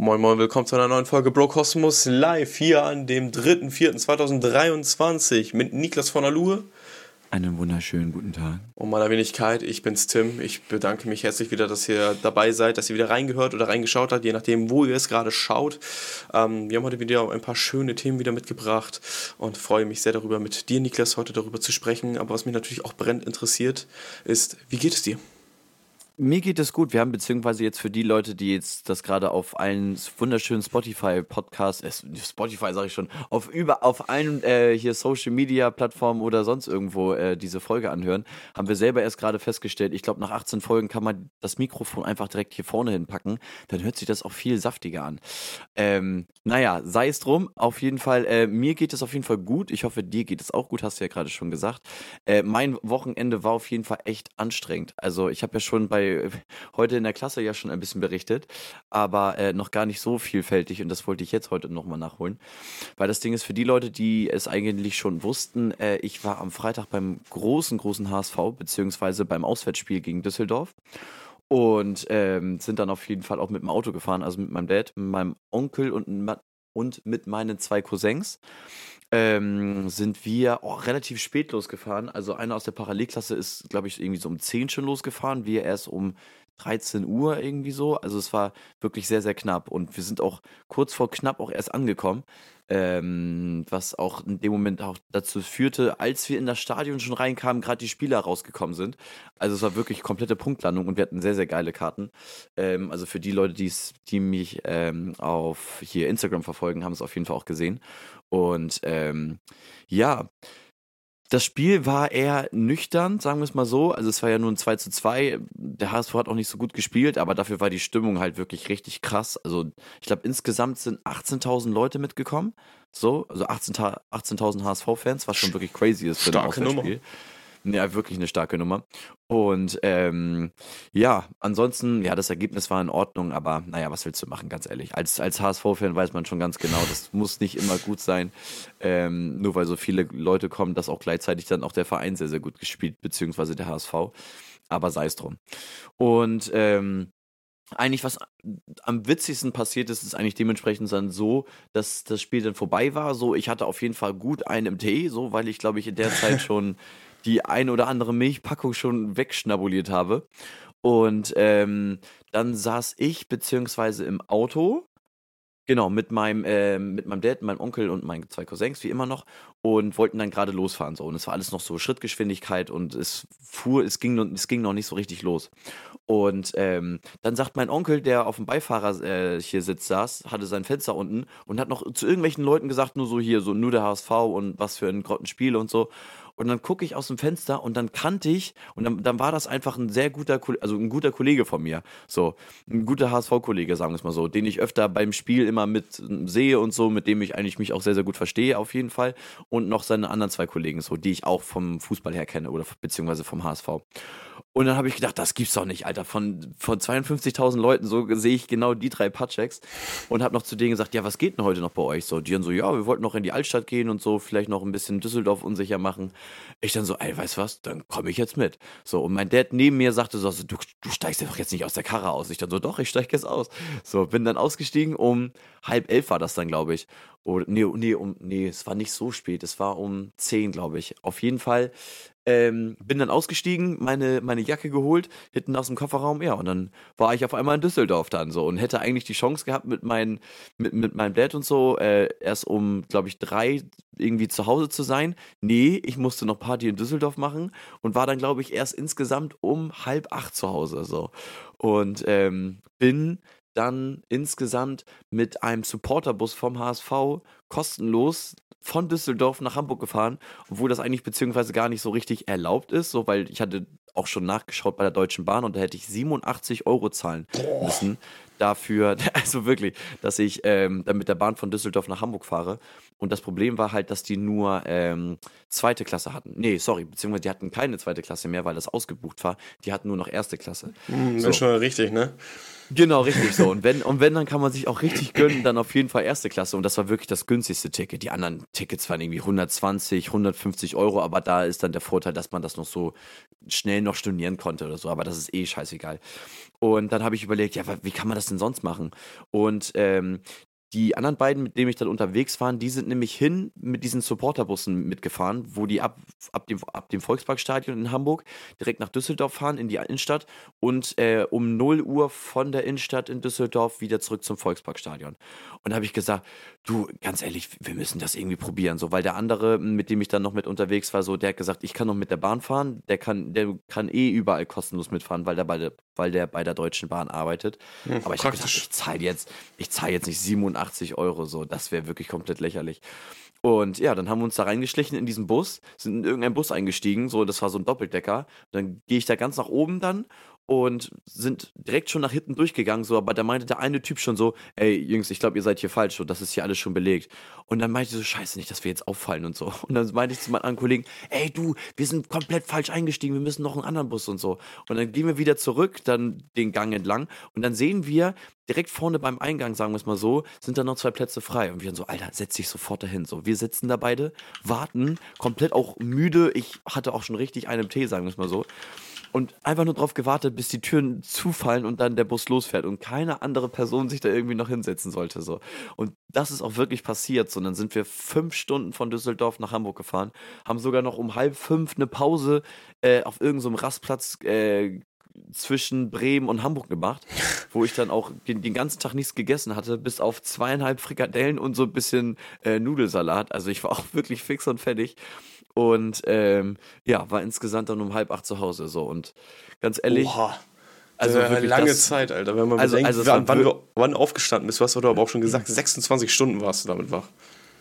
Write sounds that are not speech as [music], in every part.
Moin Moin, willkommen zu einer neuen Folge Bro Cosmos live hier an dem 3.4.2023 mit Niklas von der Luhe. Einen wunderschönen guten Tag. Und meiner Wenigkeit, ich bin's Tim. Ich bedanke mich herzlich wieder, dass ihr dabei seid, dass ihr wieder reingehört oder reingeschaut habt, je nachdem, wo ihr es gerade schaut. Ähm, wir haben heute wieder ein paar schöne Themen wieder mitgebracht und freue mich sehr darüber, mit dir, Niklas, heute darüber zu sprechen. Aber was mich natürlich auch brennend interessiert, ist, wie geht es dir? Mir geht es gut. Wir haben beziehungsweise jetzt für die Leute, die jetzt das gerade auf allen wunderschönen Spotify-Podcasts, äh, Spotify sage ich schon, auf über auf allen äh, hier Social Media Plattformen oder sonst irgendwo äh, diese Folge anhören, haben wir selber erst gerade festgestellt. Ich glaube, nach 18 Folgen kann man das Mikrofon einfach direkt hier vorne hinpacken. Dann hört sich das auch viel saftiger an. Ähm, naja, sei es drum. Auf jeden Fall, äh, mir geht es auf jeden Fall gut. Ich hoffe, dir geht es auch gut, hast du ja gerade schon gesagt. Äh, mein Wochenende war auf jeden Fall echt anstrengend. Also ich habe ja schon bei heute in der Klasse ja schon ein bisschen berichtet, aber äh, noch gar nicht so vielfältig und das wollte ich jetzt heute nochmal nachholen. Weil das Ding ist, für die Leute, die es eigentlich schon wussten, äh, ich war am Freitag beim großen, großen HSV, beziehungsweise beim Auswärtsspiel gegen Düsseldorf und ähm, sind dann auf jeden Fall auch mit dem Auto gefahren, also mit meinem Dad, mit meinem Onkel und, und mit meinen zwei Cousins ähm, sind wir oh, relativ spät losgefahren. Also einer aus der Parallelklasse ist, glaube ich, irgendwie so um 10 schon losgefahren. Wir erst um 13 Uhr irgendwie so. Also es war wirklich sehr, sehr knapp. Und wir sind auch kurz vor knapp auch erst angekommen. Ähm, was auch in dem Moment auch dazu führte, als wir in das Stadion schon reinkamen, gerade die Spieler rausgekommen sind. Also es war wirklich komplette Punktlandung und wir hatten sehr, sehr geile Karten. Ähm, also für die Leute, die mich ähm, auf hier Instagram verfolgen, haben es auf jeden Fall auch gesehen. Und ähm, ja, das Spiel war eher nüchtern, sagen wir es mal so. Also es war ja nur ein 2 zu 2. Der HSV hat auch nicht so gut gespielt, aber dafür war die Stimmung halt wirklich richtig krass. Also ich glaube, insgesamt sind 18.000 Leute mitgekommen. So, also 18.000 18 HSV-Fans, was schon wirklich crazy ist für ein Auswärtsspiel. Nummer. Ja, wirklich eine starke Nummer. Und ähm, ja, ansonsten, ja, das Ergebnis war in Ordnung, aber naja, was willst du machen, ganz ehrlich. Als, als HSV-Fan weiß man schon ganz genau, das muss nicht immer gut sein, ähm, nur weil so viele Leute kommen, dass auch gleichzeitig dann auch der Verein sehr, sehr gut gespielt, beziehungsweise der HSV. Aber sei es drum. Und ähm, eigentlich was am witzigsten passiert ist, ist eigentlich dementsprechend dann so, dass das Spiel dann vorbei war. So, ich hatte auf jeden Fall gut einen im Tee, so, weil ich glaube ich in der Zeit [laughs] schon die ein oder andere Milchpackung schon wegschnabuliert habe. Und ähm, dann saß ich beziehungsweise im Auto Genau, mit meinem, äh, mit meinem Dad, meinem Onkel und meinen zwei Cousins, wie immer noch, und wollten dann gerade losfahren. So. Und es war alles noch so Schrittgeschwindigkeit und es fuhr, es ging, es ging noch nicht so richtig los. Und ähm, dann sagt mein Onkel, der auf dem Beifahrer äh, hier sitzt, saß, hatte sein Fenster unten und hat noch zu irgendwelchen Leuten gesagt, nur so hier, so nur der HSV und was für ein Grottenspiel und so. Und dann gucke ich aus dem Fenster und dann kannte ich, und dann, dann war das einfach ein sehr guter, also ein guter Kollege von mir. So, ein guter HSV-Kollege, sagen wir es mal so, den ich öfter beim Spiel immer mit sehe und so, mit dem ich eigentlich mich auch sehr, sehr gut verstehe, auf jeden Fall. Und noch seine anderen zwei Kollegen, so, die ich auch vom Fußball her kenne oder beziehungsweise vom HSV. Und dann habe ich gedacht, das gibt's doch nicht, Alter. Von, von 52.000 Leuten, so sehe ich genau die drei Patcheks. Und habe noch zu denen gesagt, ja, was geht denn heute noch bei euch? So, die dann so, ja, wir wollten noch in die Altstadt gehen und so, vielleicht noch ein bisschen Düsseldorf unsicher machen. Ich dann so, ey, weißt du was, dann komme ich jetzt mit. So, und mein Dad neben mir sagte so, du, du steigst ja doch jetzt nicht aus der Karre aus. Ich dann so, doch, ich steige jetzt aus. So, bin dann ausgestiegen, um halb elf war das dann, glaube ich. Oder, nee, nee, um, nee, es war nicht so spät, es war um zehn, glaube ich. Auf jeden Fall ähm, bin dann ausgestiegen, meine, meine Jacke geholt, hinten aus dem Kofferraum, ja, und dann war ich auf einmal in Düsseldorf dann so und hätte eigentlich die Chance gehabt, mit, mein, mit, mit meinem Dad und so äh, erst um, glaube ich, drei irgendwie zu Hause zu sein. Nee, ich musste noch Party in Düsseldorf machen und war dann, glaube ich, erst insgesamt um halb acht zu Hause so. Und ähm, bin dann insgesamt mit einem Supporterbus vom HSV kostenlos von Düsseldorf nach Hamburg gefahren, obwohl das eigentlich beziehungsweise gar nicht so richtig erlaubt ist, so weil ich hatte auch schon nachgeschaut bei der Deutschen Bahn und da hätte ich 87 Euro zahlen müssen dafür, [laughs] also wirklich, dass ich ähm, dann mit der Bahn von Düsseldorf nach Hamburg fahre. Und das Problem war halt, dass die nur ähm, zweite Klasse hatten. Nee, sorry, beziehungsweise die hatten keine zweite Klasse mehr, weil das ausgebucht war. Die hatten nur noch erste Klasse. Das so. ist schon richtig, ne? Genau, richtig so. Und wenn, und wenn, dann kann man sich auch richtig gönnen, dann auf jeden Fall erste Klasse. Und das war wirklich das günstigste Ticket. Die anderen Tickets waren irgendwie 120, 150 Euro, aber da ist dann der Vorteil, dass man das noch so schnell noch stornieren konnte oder so. Aber das ist eh scheißegal. Und dann habe ich überlegt, ja, wie kann man das denn sonst machen? Und ähm, die anderen beiden, mit denen ich dann unterwegs war, die sind nämlich hin mit diesen Supporterbussen mitgefahren, wo die ab, ab, dem, ab dem Volksparkstadion in Hamburg direkt nach Düsseldorf fahren, in die Innenstadt und äh, um 0 Uhr von der Innenstadt in Düsseldorf wieder zurück zum Volksparkstadion. Und da habe ich gesagt, du, ganz ehrlich, wir müssen das irgendwie probieren, so, weil der andere, mit dem ich dann noch mit unterwegs war, so, der hat gesagt, ich kann noch mit der Bahn fahren, der kann, der kann eh überall kostenlos mitfahren, weil der bei der, weil der, bei der Deutschen Bahn arbeitet. Hm, Aber ich habe gesagt, ich zahle jetzt, ich zahle jetzt nicht 87 80 Euro so. Das wäre wirklich komplett lächerlich. Und ja, dann haben wir uns da reingeschlichen in diesen Bus, sind in irgendeinen Bus eingestiegen, so, das war so ein Doppeldecker. Dann gehe ich da ganz nach oben dann und sind direkt schon nach hinten durchgegangen, so, aber da meinte der eine Typ schon so, ey, Jungs, ich glaube, ihr seid hier falsch, so, das ist hier alles schon belegt. Und dann meinte ich so, scheiße, nicht, dass wir jetzt auffallen und so. [laughs] Und dann meinte ich zu meinen anderen Kollegen, ey, du, wir sind komplett falsch eingestiegen, wir müssen noch einen anderen Bus und so. Und dann gehen wir wieder zurück, dann den Gang entlang und dann sehen wir, direkt vorne beim Eingang, sagen wir es mal so, sind da noch zwei Plätze frei. Und wir dann so, Alter, setz dich sofort dahin. So, wir sitzen da beide, warten, komplett auch müde. Ich hatte auch schon richtig einen Tee, sagen wir es mal so und einfach nur darauf gewartet, bis die Türen zufallen und dann der Bus losfährt und keine andere Person sich da irgendwie noch hinsetzen sollte. So. Und das ist auch wirklich passiert. So. Und dann sind wir fünf Stunden von Düsseldorf nach Hamburg gefahren, haben sogar noch um halb fünf eine Pause äh, auf irgendeinem so Rastplatz äh, zwischen Bremen und Hamburg gemacht, [laughs] wo ich dann auch den, den, ganzen Tag nichts gegessen hatte, bis auf zweieinhalb Frikadellen und so ein bisschen äh, Nudelsalat. Also ich war auch wirklich fix und fertig. Und ähm, ja, war insgesamt dann um halb acht zu Hause. So und ganz ehrlich. Oha. Also eine lange das, Zeit, Alter. Wenn man also, bedenkt, also wann, wann, du, wann aufgestanden bist, du hast aber auch schon gesagt, [laughs] 26 Stunden warst du damit wach.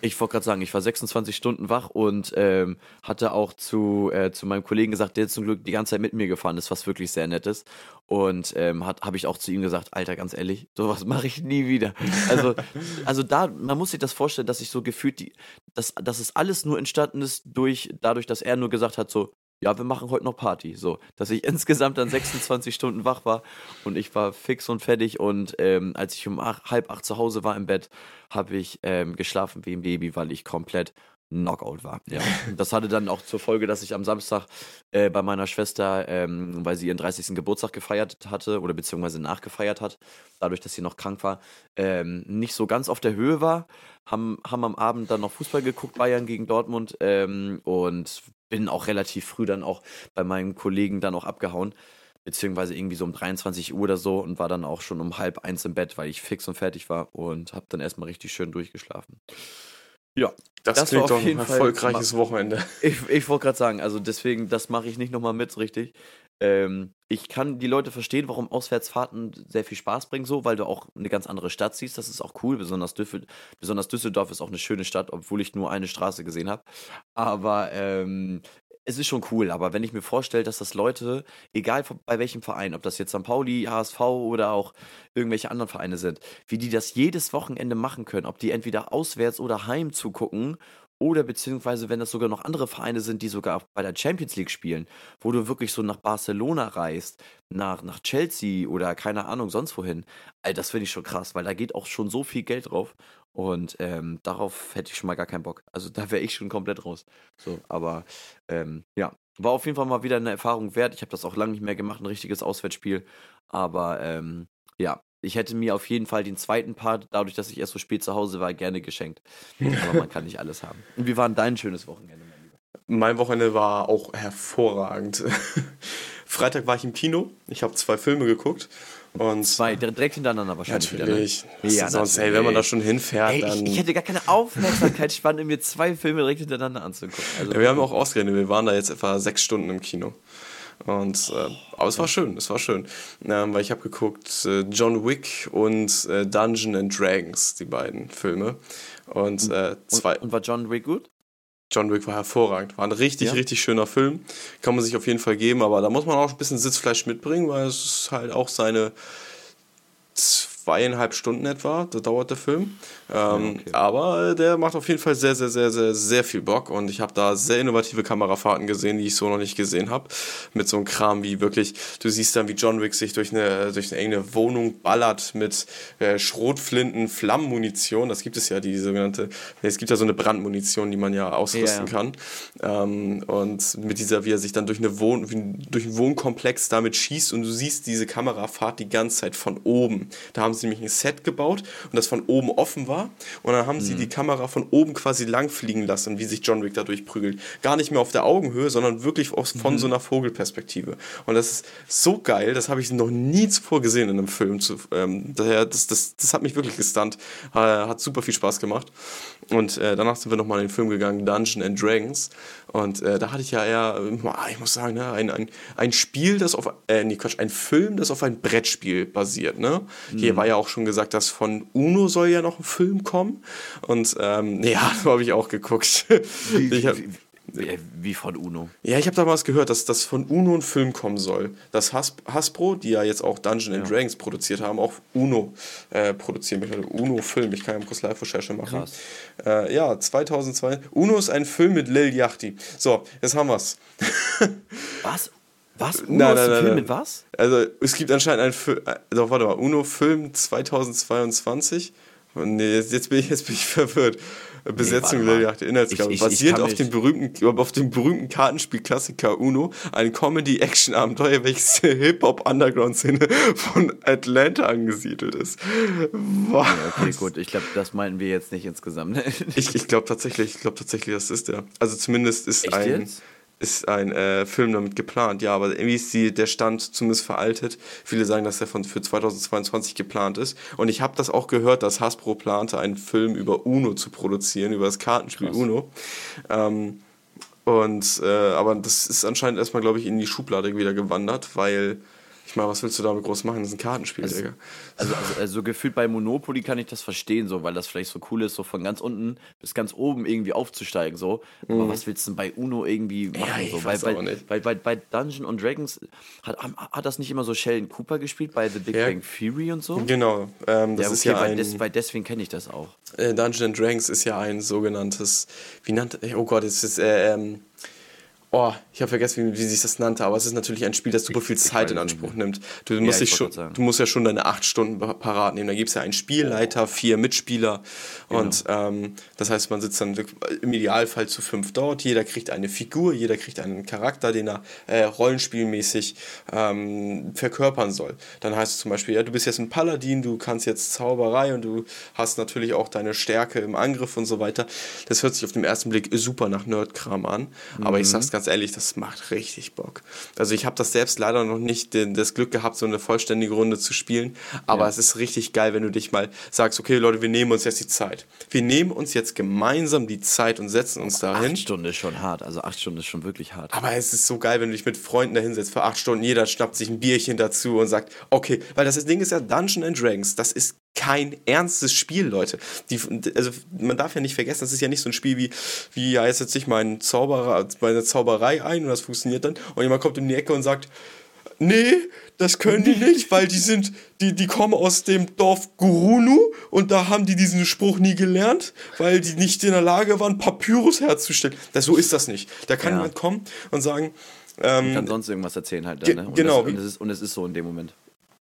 Ich wollte gerade sagen, ich war 26 Stunden wach und ähm, hatte auch zu, äh, zu meinem Kollegen gesagt, der zum Glück die ganze Zeit mit mir gefahren ist, was wirklich sehr nett ist. Und ähm, habe ich auch zu ihm gesagt, Alter, ganz ehrlich, sowas mache ich nie wieder. Also, [laughs] also da, man muss sich das vorstellen, dass ich so gefühlt, die, dass, dass es alles nur entstanden ist durch, dadurch, dass er nur gesagt hat, so, ja, wir machen heute noch Party. So, dass ich [laughs] insgesamt dann 26 Stunden wach war und ich war fix und fertig. Und ähm, als ich um ach, halb acht zu Hause war im Bett, habe ich ähm, geschlafen wie ein Baby, weil ich komplett Knockout war. Ja. [laughs] Das hatte dann auch zur Folge, dass ich am Samstag äh, bei meiner Schwester, ähm, weil sie ihren 30. Geburtstag gefeiert hatte oder beziehungsweise nachgefeiert hat, dadurch, dass sie noch krank war, ähm, nicht so ganz auf der Höhe war. Haben, haben am Abend dann noch Fußball geguckt, Bayern gegen Dortmund ähm, und bin auch relativ früh dann auch bei meinen Kollegen dann auch abgehauen. Beziehungsweise irgendwie so um 23 Uhr oder so und war dann auch schon um halb eins im Bett, weil ich fix und fertig war und habe dann erstmal richtig schön durchgeschlafen. Ja, das, das klingt doch ein erfolgreiches Fall, Wochenende. Ich, ich wollte gerade sagen, also deswegen, das mache ich nicht nochmal mit, richtig. Ähm, ich kann die Leute verstehen, warum Auswärtsfahrten sehr viel Spaß bringen, so, weil du auch eine ganz andere Stadt siehst. Das ist auch cool. Besonders, Düffel, besonders Düsseldorf ist auch eine schöne Stadt, obwohl ich nur eine Straße gesehen habe. Aber ähm, es ist schon cool, aber wenn ich mir vorstelle, dass das Leute, egal bei welchem Verein, ob das jetzt St. Pauli, HSV oder auch irgendwelche anderen Vereine sind, wie die das jedes Wochenende machen können, ob die entweder auswärts oder heim zugucken oder beziehungsweise, wenn das sogar noch andere Vereine sind, die sogar bei der Champions League spielen, wo du wirklich so nach Barcelona reist, nach, nach Chelsea oder keine Ahnung, sonst wohin. All das finde ich schon krass, weil da geht auch schon so viel Geld drauf. Und ähm, darauf hätte ich schon mal gar keinen Bock. Also da wäre ich schon komplett raus. So, aber ähm, ja, war auf jeden Fall mal wieder eine Erfahrung wert. Ich habe das auch lange nicht mehr gemacht, ein richtiges Auswärtsspiel. Aber ähm, ja, ich hätte mir auf jeden Fall den zweiten Part, dadurch, dass ich erst so spät zu Hause war, gerne geschenkt. Aber man kann nicht alles haben. Und wie war denn dein schönes Wochenende, mein Lieber? Mein Wochenende war auch hervorragend. [laughs] Freitag war ich im Kino. Ich habe zwei Filme geguckt. Und zwei, direkt hintereinander wahrscheinlich natürlich. wieder. Ne? Ja, sonst, ey, wenn man da schon hinfährt, ey, dann. Ich, ich hätte gar keine Aufmerksamkeitsspanne, mir zwei Filme direkt hintereinander anzugucken. [laughs] Also, ja, wir haben auch ausgerechnet, wir waren da jetzt etwa sechs Stunden im Kino. Und, äh, aber es war schön, es war schön. Ähm, weil ich habe geguckt äh, John Wick und äh, Dungeon and Dragons, die beiden Filme. Und, äh, zwei. Und, und war John Wick gut? John Wick war hervorragend. War ein richtig, ja. richtig schöner Film. Kann man sich auf jeden Fall geben, aber da muss man auch ein bisschen Sitzfleisch mitbringen, weil es ist halt auch seine zweieinhalb Stunden etwa, da dauert der Film. Ähm, okay. Aber der macht auf jeden Fall sehr, sehr, sehr, sehr, sehr viel Bock und ich habe da sehr innovative Kamerafahrten gesehen, die ich so noch nicht gesehen habe. Mit so einem Kram wie wirklich, du siehst dann, wie John Wick sich durch eine, durch eine enge Wohnung ballert mit äh, Schrotflinten, Flammenmunition. Das gibt es ja, die sogenannte, es gibt ja so eine Brandmunition, die man ja ausrüsten ja. kann. Ähm, und mit dieser, wie er sich dann durch, eine Wohn durch einen Wohnkomplex damit schießt und du siehst diese Kamerafahrt die ganze Zeit von oben. Da haben sie nämlich ein Set gebaut und das von oben offen war und dann haben mhm. sie die Kamera von oben quasi langfliegen lassen, wie sich John Wick dadurch prügelt. Gar nicht mehr auf der Augenhöhe, sondern wirklich aus, von mhm. so einer Vogelperspektive. Und das ist so geil, das habe ich noch nie zuvor gesehen in einem Film. Zu, ähm, daher, das, das, das hat mich wirklich gestunt. Äh, hat super viel Spaß gemacht. Und äh, danach sind wir nochmal in den Film gegangen, Dungeon and Dragons. Und äh, da hatte ich ja eher, ich muss sagen, ne, ein, ein, ein Spiel, das auf, äh, nee, Quatsch, ein Film, das auf ein Brettspiel basiert. Ne? Mhm. Hier war ja auch schon gesagt, dass von Uno soll ja noch ein Film kommen. Und ähm, ja, so habe ich auch geguckt. Wie, ich hab, wie, wie, von Uno? Ja, ich habe damals gehört, dass das von Uno ein Film kommen soll. Dass Has Hasbro, die ja jetzt auch Dungeon ja. Dragons produziert haben, auch Uno äh, produzieren möchte. Uno-Film, ich kann ja kurz Live-Recherche machen. Krass. Äh, ja, 2002. Uno ist ein Film mit Lil Yachty. So, jetzt haben wir's. [laughs] Was? Was? Uno nein, nein, nein, Film mit was? Also, es gibt anscheinend einen Film. Äh, doch, warte mal. Uno-Film 2022. Nee, jetzt, jetzt, bin ich, jetzt bin ich [laughs] verwirrt. Besetzung nee, der Inhaltsangabe. Basiert auf dem, berühmten, auf dem berühmten Kartenspiel-Klassiker Uno, ein Comedy-Action-Abenteuer, welches der Hip-Hop-Underground-Szene von Atlanta angesiedelt ist. Was? Okay, gut. Ich glaube, das meinten wir jetzt nicht insgesamt. ich ich glaube tatsächlich, ich glaube tatsächlich, das ist der. Also zumindest ist Echt ein. Jetzt? Ist ein äh, Film damit geplant. Ja, aber irgendwie ist die, der Stand zumindest veraltet. Viele sagen, dass der von, für 2022 geplant ist. Und ich habe das auch gehört, dass Hasbro plante, einen Film über Uno zu produzieren, über das Kartenspiel Krass. Uno. Ähm, und äh, aber das ist anscheinend erstmal, glaube ich, in die Schublade wieder gewandert, weil ich meine, was willst du damit groß machen? Das ist ein Kartenspiel, also, Digga. Also, also, also, gefühlt bei Monopoly kann ich das verstehen, so, weil das vielleicht so cool ist, so von ganz unten bis ganz oben irgendwie aufzusteigen, so. Aber mhm. was willst du denn bei Uno irgendwie machen? Ja, so? Weil, bei, bei, bei, bei Dungeon und Dragons hat, hat das nicht immer so Sheldon Cooper gespielt bei The Big ja. Bang Theory und so? Genau. Ähm, das ja, okay, ist ja weil, ein, des, weil deswegen kenne ich das auch. Äh, Dungeon Dragons ist ja ein sogenanntes, wie nannte, oh Gott, es ist, äh, ähm, Oh, ich habe vergessen, wie, wie sich das nannte, aber es ist natürlich ein Spiel, das super viel Zeit in Anspruch nimmt. Du musst, ja, dich schon, du musst ja schon deine acht Stunden parat nehmen. Da gibt es ja einen Spielleiter, vier Mitspieler genau. und ähm, das heißt, man sitzt dann im Idealfall zu fünf dort. Jeder kriegt eine Figur, jeder kriegt einen Charakter, den er äh, rollenspielmäßig ähm, verkörpern soll. Dann heißt es zum Beispiel, ja, du bist jetzt ein Paladin, du kannst jetzt Zauberei und du hast natürlich auch deine Stärke im Angriff und so weiter. Das hört sich auf den ersten Blick super nach Nerdkram an, mhm. aber ich sag's ganz ehrlich, das macht richtig Bock. Also ich habe das selbst leider noch nicht den, das Glück gehabt, so eine vollständige Runde zu spielen, aber ja. es ist richtig geil, wenn du dich mal sagst, okay Leute, wir nehmen uns jetzt die Zeit. Wir nehmen uns jetzt gemeinsam die Zeit und setzen uns dahin. Acht Stunden ist schon hart, also acht Stunden ist schon wirklich hart. Aber es ist so geil, wenn du dich mit Freunden da hinsetzt für acht Stunden, jeder schnappt sich ein Bierchen dazu und sagt, okay, weil das Ding ist ja Dungeon and Dragons, das ist kein ernstes Spiel, Leute. Die, also man darf ja nicht vergessen, das ist ja nicht so ein Spiel wie, wie ja, jetzt setze ich meinen Zauberer, meine Zauberei ein und das funktioniert dann und jemand kommt in die Ecke und sagt, nee, das können die nicht, weil die sind, die, die kommen aus dem Dorf Gurunu und da haben die diesen Spruch nie gelernt, weil die nicht in der Lage waren, Papyrus herzustellen. Das, so ist das nicht. Da kann ja. jemand kommen und sagen, ähm, kann sonst irgendwas erzählen halt. Dann, ne? und genau. Das, und, es ist, und es ist so in dem Moment.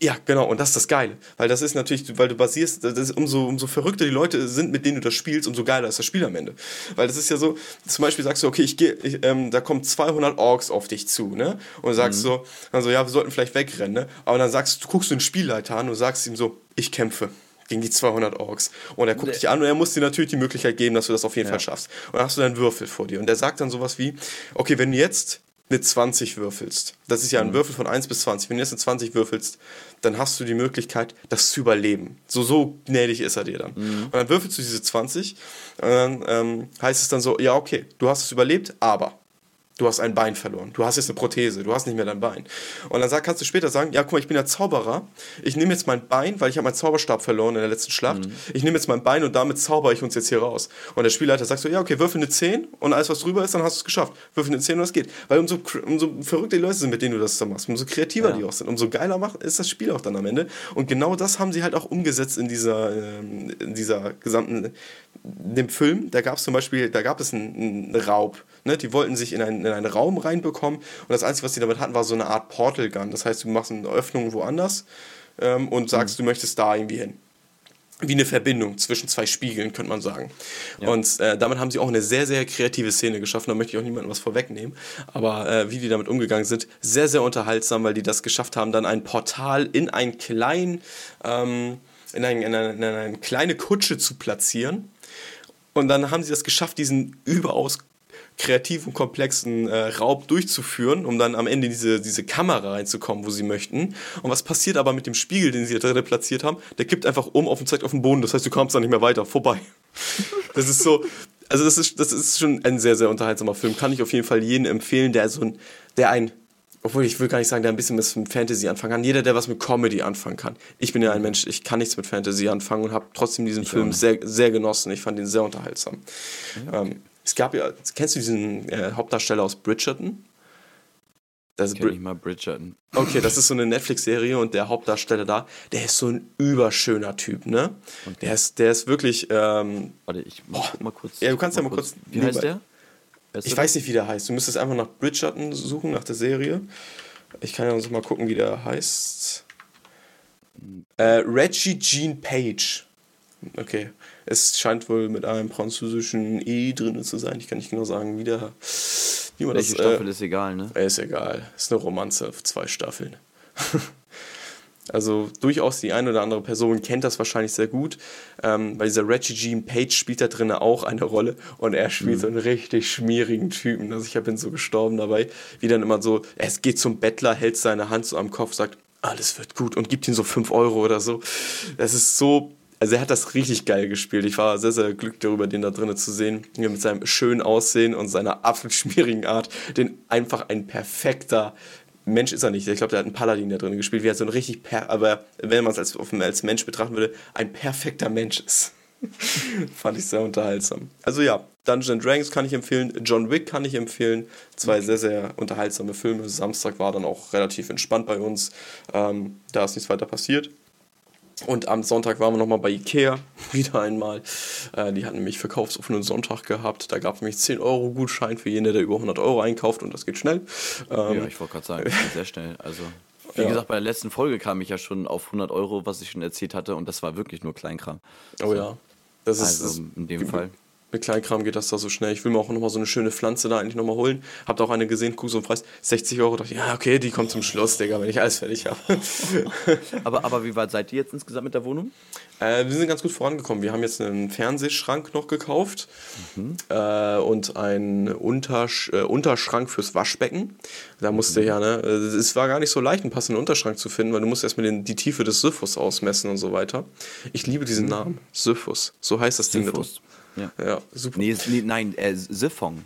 Ja, genau, und das ist das Geile. Weil das ist natürlich, weil du basierst, das ist, umso, umso verrückter die Leute sind, mit denen du das spielst, umso geiler ist das Spiel am Ende. Weil das ist ja so, zum Beispiel sagst du, okay, ich gehe, ähm, da kommen 200 Orks auf dich zu, ne? Und sagst mhm. so, also ja, wir sollten vielleicht wegrennen, ne? Aber dann sagst du, guckst du den Spielleiter an und sagst ihm so, ich kämpfe gegen die 200 Orks. Und er guckt dich an und er muss dir natürlich die Möglichkeit geben, dass du das auf jeden ja. Fall schaffst. Und dann hast du deinen Würfel vor dir. Und der sagt dann sowas wie, okay, wenn du jetzt eine 20 würfelst, das ist ja ein mhm. Würfel von 1 bis 20, wenn du jetzt eine 20 würfelst, dann hast du die Möglichkeit, das zu überleben. So, so gnädig ist er dir dann. Mhm. Und dann würfelst du diese 20 und dann ähm, heißt es dann so, ja, okay, du hast es überlebt, aber Du hast ein Bein verloren. Du hast jetzt eine Prothese. Du hast nicht mehr dein Bein. Und dann sag, kannst du später sagen, ja, guck mal, ich bin ja Zauberer. Ich nehme jetzt mein Bein, weil ich habe meinen Zauberstab verloren in der letzten Schlacht. Mhm. Ich nehme jetzt mein Bein und damit zauber ich uns jetzt hier raus. Und der Spielleiter sagt so, ja, okay, würfel eine 10 und alles, was drüber ist, dann hast du es geschafft. Würfel eine 10 und es geht. Weil umso, umso verrückter die Leute sind, mit denen du das dann machst, umso kreativer ja. die auch sind, umso geiler macht, ist das Spiel auch dann am Ende. Und genau das haben sie halt auch umgesetzt in dieser, ähm, in dieser gesamten, dem Film. Da gab es zum Beispiel, da gab es einen, einen Raub Ne, die wollten sich in einen, in einen Raum reinbekommen und das Einzige, was sie damit hatten, war so eine Art Portal Gun. Das heißt, du machst eine Öffnung woanders ähm, und sagst, mhm. du möchtest da irgendwie hin wie eine Verbindung zwischen zwei Spiegeln, könnte man sagen. Ja. Und äh, damit haben sie auch eine sehr, sehr kreative Szene geschaffen. Da möchte ich auch niemandem was vorwegnehmen. Aber äh, wie die damit umgegangen sind, sehr, sehr unterhaltsam, weil die das geschafft haben, dann ein Portal in ein klein, ähm, in, ein, in, eine, in eine kleine Kutsche zu platzieren. Und dann haben sie das geschafft, diesen überaus kreativen, komplexen äh, Raub durchzuführen, um dann am Ende in diese, diese Kamera reinzukommen, wo sie möchten. Und was passiert aber mit dem Spiegel, den sie da drin platziert haben? Der kippt einfach um auf und zeigt auf den Boden. Das heißt, du kommst da nicht mehr weiter. Vorbei. [laughs] Das ist so. Also das ist, das ist schon ein sehr, sehr unterhaltsamer Film. Kann ich auf jeden Fall jedem empfehlen, der so ein, der ein, obwohl ich will gar nicht sagen, der ein bisschen mit Fantasy anfangen kann. Jeder, der was mit Comedy anfangen kann. Ich bin ja ein Mensch, ich kann nichts mit Fantasy anfangen und habe trotzdem diesen ich Film sehr, sehr genossen. Ich fand ihn sehr unterhaltsam. Ja. Ähm, es gab ja, kennst du diesen äh, Hauptdarsteller aus Bridgerton? Das kenn ich mal Bridgerton. Okay, das ist so eine Netflix-Serie und der Hauptdarsteller da, der ist so ein überschöner Typ, ne? Okay. Der, ist, der ist wirklich. Ähm, Warte, ich muss oh, mal kurz. Ja, du kannst ja mal kurz. kurz wie heißt der? Weißt ich weiß nicht, wie der heißt. Du müsstest einfach nach Bridgerton suchen, nach der Serie. Ich kann ja uns mal gucken, wie der heißt. Äh, Reggie Jean Page. Okay. Es scheint wohl mit einem französischen E drin zu sein. Ich kann nicht genau sagen, wie, der, wie man Welche das... Staffel äh, ist egal, ne? Ist egal. Ist eine Romanze auf zwei Staffeln. [laughs] Also durchaus die eine oder andere Person kennt das wahrscheinlich sehr gut. Ähm, bei dieser Reggie Jean Page spielt da drin auch eine Rolle und er spielt mhm. so einen richtig schmierigen Typen. Also ich bin so gestorben dabei, wie dann immer so, es geht zum Bettler, hält seine Hand so am Kopf, sagt, alles wird gut und gibt ihm so 5 Euro oder so. Das ist so also er hat das richtig geil gespielt. Ich war sehr, sehr glücklich darüber, den da drinnen zu sehen. Mit seinem schönen Aussehen und seiner apfelschmierigen Art. Den einfach ein perfekter Mensch ist er nicht. Ich glaube, der hat einen Paladin da drin gespielt, wie er so ein richtig, aber wenn man es als, als Mensch betrachten würde, ein perfekter Mensch ist. [laughs] Fand ich sehr unterhaltsam. Also ja, Dungeons Dragons kann ich empfehlen, John Wick kann ich empfehlen. Zwei okay. sehr, sehr unterhaltsame Filme. Samstag war dann auch relativ entspannt bei uns. Ähm, da ist nichts weiter passiert. Und am Sonntag waren wir nochmal bei Ikea, [laughs] wieder einmal. Äh, die hatten nämlich verkaufsoffenen Sonntag gehabt. Da gab es nämlich 10 Euro Gutschein für jeden, der über 100 Euro einkauft und das geht schnell. Ähm, ja, ich wollte gerade sagen, das geht sehr schnell. Also, wie ja. gesagt, bei der letzten Folge kam ich ja schon auf 100 Euro, was ich schon erzählt hatte und das war wirklich nur Kleinkram. Oh so. ja. Das ist, also in dem Fall mit Kleinkram geht das da so schnell. Ich will mir auch nochmal so eine schöne Pflanze da eigentlich nochmal holen. Habt auch eine gesehen, Kuh und Preis 60 Euro. Dachte ich, ja, okay, die kommt zum Schluss, Digga, wenn ich alles fertig habe. [laughs] aber, aber wie weit seid ihr jetzt insgesamt mit der Wohnung? Äh, wir sind ganz gut vorangekommen. Wir haben jetzt einen Fernsehschrank noch gekauft mhm. äh, und einen Untersch äh, Unterschrank fürs Waschbecken. Da musste mhm. ja, ne, es war gar nicht so leicht, einen passenden Unterschrank zu finden, weil du musst erstmal den, die Tiefe des Syphus ausmessen und so weiter. Ich liebe diesen mhm. Namen, Syphus. So heißt das. Ding. Ja, ja super. Nee, nee nein, äh, Siphon.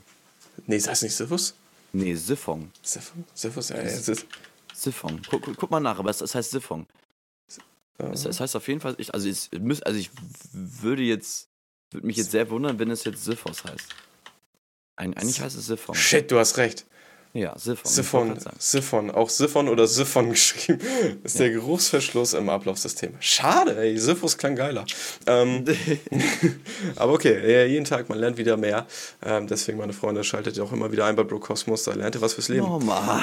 Nee, ist das nicht Siphus? Nee, Siphon. Siphon? Siphus, ja, ja. Siphon. Guck, guck, mal nach, aber es, es heißt Siphon. Es, es, heißt auf jeden Fall, ich, also, es, also ich würde jetzt, würde mich jetzt sehr wundern, wenn es jetzt Siphos heißt. Ein, eigentlich heißt es Siphon. Shit, du hast recht. Ja, Siphon. Siphon, Siphon, auch Siphon oder Siphon [laughs] geschrieben, ist ja. der Geruchsverschluss im Ablaufsystem. Schade, ey, Siphos klang geiler. Ähm, [laughs] [laughs] aber okay, jeden Tag, man lernt wieder mehr. Ähm, deswegen, meine Freunde, schaltet ihr auch immer wieder ein bei Brokosmos, da lernt ihr was fürs Leben. Normal,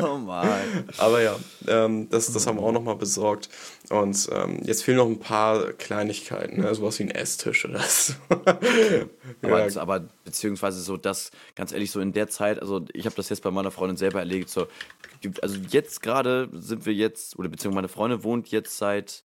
normal. aber ja, ähm, das, das haben wir auch nochmal besorgt. Und ähm, jetzt fehlen noch ein paar Kleinigkeiten, ne? sowas wie ein Esstisch oder so. [laughs] aber, ja. aber beziehungsweise so das, ganz ehrlich, so in der Zeit, also ich habe das jetzt bei meiner Freundin selber erlebt, so, also jetzt gerade sind wir jetzt, oder beziehungsweise meine Freundin wohnt jetzt seit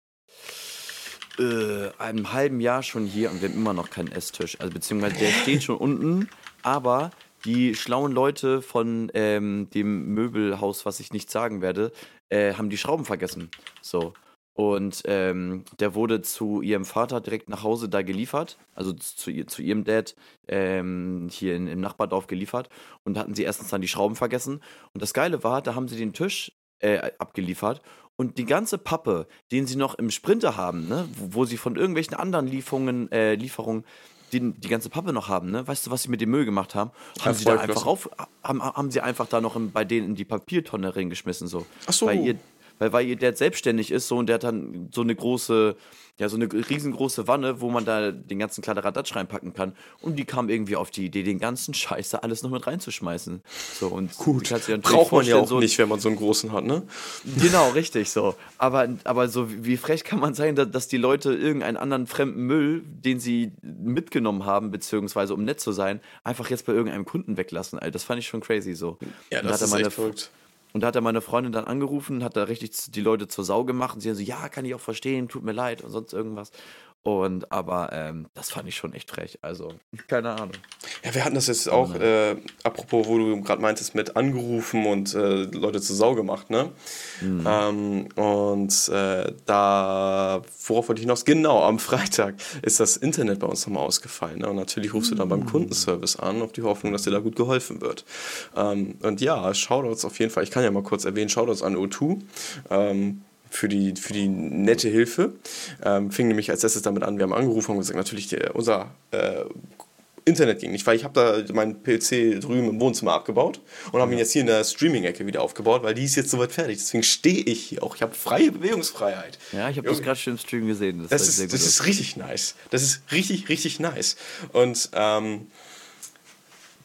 äh, einem halben Jahr schon hier und wir haben immer noch keinen Esstisch. Also beziehungsweise der steht schon unten, aber die schlauen Leute von ähm, dem Möbelhaus, was ich nicht sagen werde, äh, haben die Schrauben vergessen. So. Und ähm, der wurde zu ihrem Vater direkt nach Hause da geliefert, also zu, ihr, zu ihrem Dad ähm, hier in, im Nachbardorf geliefert. Und da hatten sie erstens dann die Schrauben vergessen. Und das Geile war, da haben sie den Tisch äh, abgeliefert und die ganze Pappe, den sie noch im Sprinter haben, ne, wo, wo sie von irgendwelchen anderen Lieferungen, äh, Lieferungen die, die ganze Pappe noch haben, ne? Weißt du, was sie mit dem Müll gemacht haben? Haben sie da einfach auf, haben, haben sie einfach da noch in, bei denen in die Papiertonne reingeschmissen, so. Ach so. Weil ihr, weil, weil Dad selbstständig ist so und der hat dann so eine große, ja, so eine riesengroße Wanne, wo man da den ganzen Kladderadatsch reinpacken kann. Und die kam irgendwie auf die Idee, den ganzen Scheiß da alles noch mit reinzuschmeißen. So, und Gut, braucht man ja auch so, nicht, wenn man so einen großen hat, ne? Genau, richtig so. Aber, aber so wie frech kann man sein, dass die Leute irgendeinen anderen fremden Müll, den sie mitgenommen haben, beziehungsweise um nett zu sein, einfach jetzt bei irgendeinem Kunden weglassen. Alter, das fand ich schon crazy so. Ja, das ist echt verrückt. Und da hat er meine Freundin dann angerufen, hat da richtig die Leute zur Sau gemacht. Und sie haben so, ja, kann ich auch verstehen, tut mir leid und sonst irgendwas. Und aber ähm, das fand ich schon echt frech. Also, keine Ahnung. Ja, wir hatten das jetzt auch, äh, apropos, wo du gerade meintest, mit angerufen und äh, Leute zur Sau gemacht, ne? Mhm. Ähm, und äh, da, worauf wollte ich hinaus? Genau, am Freitag ist das Internet bei uns nochmal ausgefallen. Ne? Und natürlich rufst du dann beim mhm. Kundenservice an, auf die Hoffnung, dass dir da gut geholfen wird. Ähm, und ja, Shoutouts auf jeden Fall. Ich kann ja mal kurz erwähnen, Shoutouts an O2. Für die, für die nette Hilfe. Ähm, fing nämlich als erstes damit an, wir haben angerufen und gesagt, natürlich der, unser äh, Internet ging nicht, weil ich habe da meinen PC drüben im Wohnzimmer abgebaut und habe ihn jetzt hier in der Streaming-Ecke wieder aufgebaut, weil die ist jetzt soweit fertig. Deswegen stehe ich hier auch. Ich habe freie Bewegungsfreiheit. Ja, ich habe das gerade schon im Stream gesehen. Das, das ist, das ist richtig nice. Das ist richtig, richtig nice. Und ähm,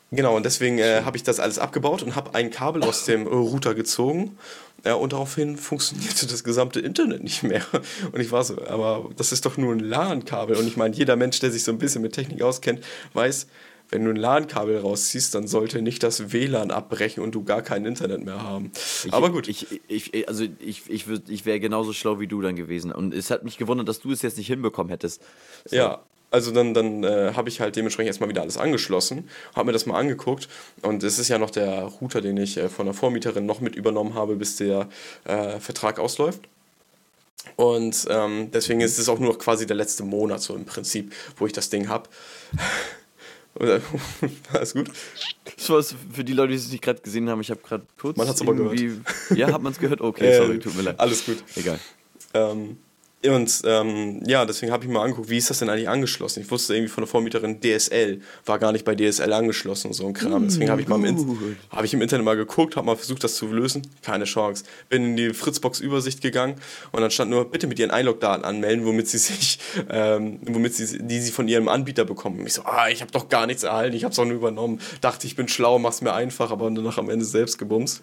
Genau, und deswegen äh, habe ich das alles abgebaut und habe ein Kabel aus dem Router gezogen ja, und daraufhin funktionierte das gesamte Internet nicht mehr. [laughs] Und ich war so, aber das ist doch nur ein LAN-Kabel. Und ich meine, jeder Mensch, der sich so ein bisschen mit Technik auskennt, weiß, wenn du ein LAN-Kabel rausziehst, dann sollte nicht das WLAN abbrechen und du gar kein Internet mehr haben. Ich, aber gut. Ich, ich, also ich, ich, ich wäre genauso schlau wie du dann gewesen. Und es hat mich gewundert, dass du es jetzt nicht hinbekommen hättest. So. Ja, also dann, dann äh, habe ich halt dementsprechend erstmal wieder alles angeschlossen, habe mir das mal angeguckt und es ist ja noch der Router, den ich äh, von der Vormieterin noch mit übernommen habe, bis der äh, Vertrag ausläuft. Und ähm, deswegen ist es auch nur quasi der letzte Monat so im Prinzip, wo ich das Ding habe. [laughs] [laughs] Alles gut? Das war für die Leute, die es nicht gerade gesehen haben. Ich habe gerade kurz. Man hat es aber gehört. Ja, hat man es gehört? Okay, [laughs] sorry, tut mir leid. Alles gut. Egal. Ähm, und ähm, ja, deswegen habe ich mal angeguckt, wie ist das denn eigentlich angeschlossen? Ich wusste irgendwie von der Vormieterin, DSL war gar nicht bei DSL angeschlossen und so ein Kram. Deswegen habe ich, mal im hab ich im Internet mal geguckt, habe mal versucht, das zu lösen. Keine Chance. Bin in die Fritzbox-Übersicht gegangen und dann stand nur, bitte mit ihren Einlogdaten anmelden, womit sie [laughs] sich, ähm, womit sie, die sie von ihrem Anbieter bekommen. Und ich so, ah, ich habe doch gar nichts erhalten, ich habe es auch nur übernommen. Dachte, ich bin schlau, mach's mir einfach, aber danach am Ende selbst gebumst.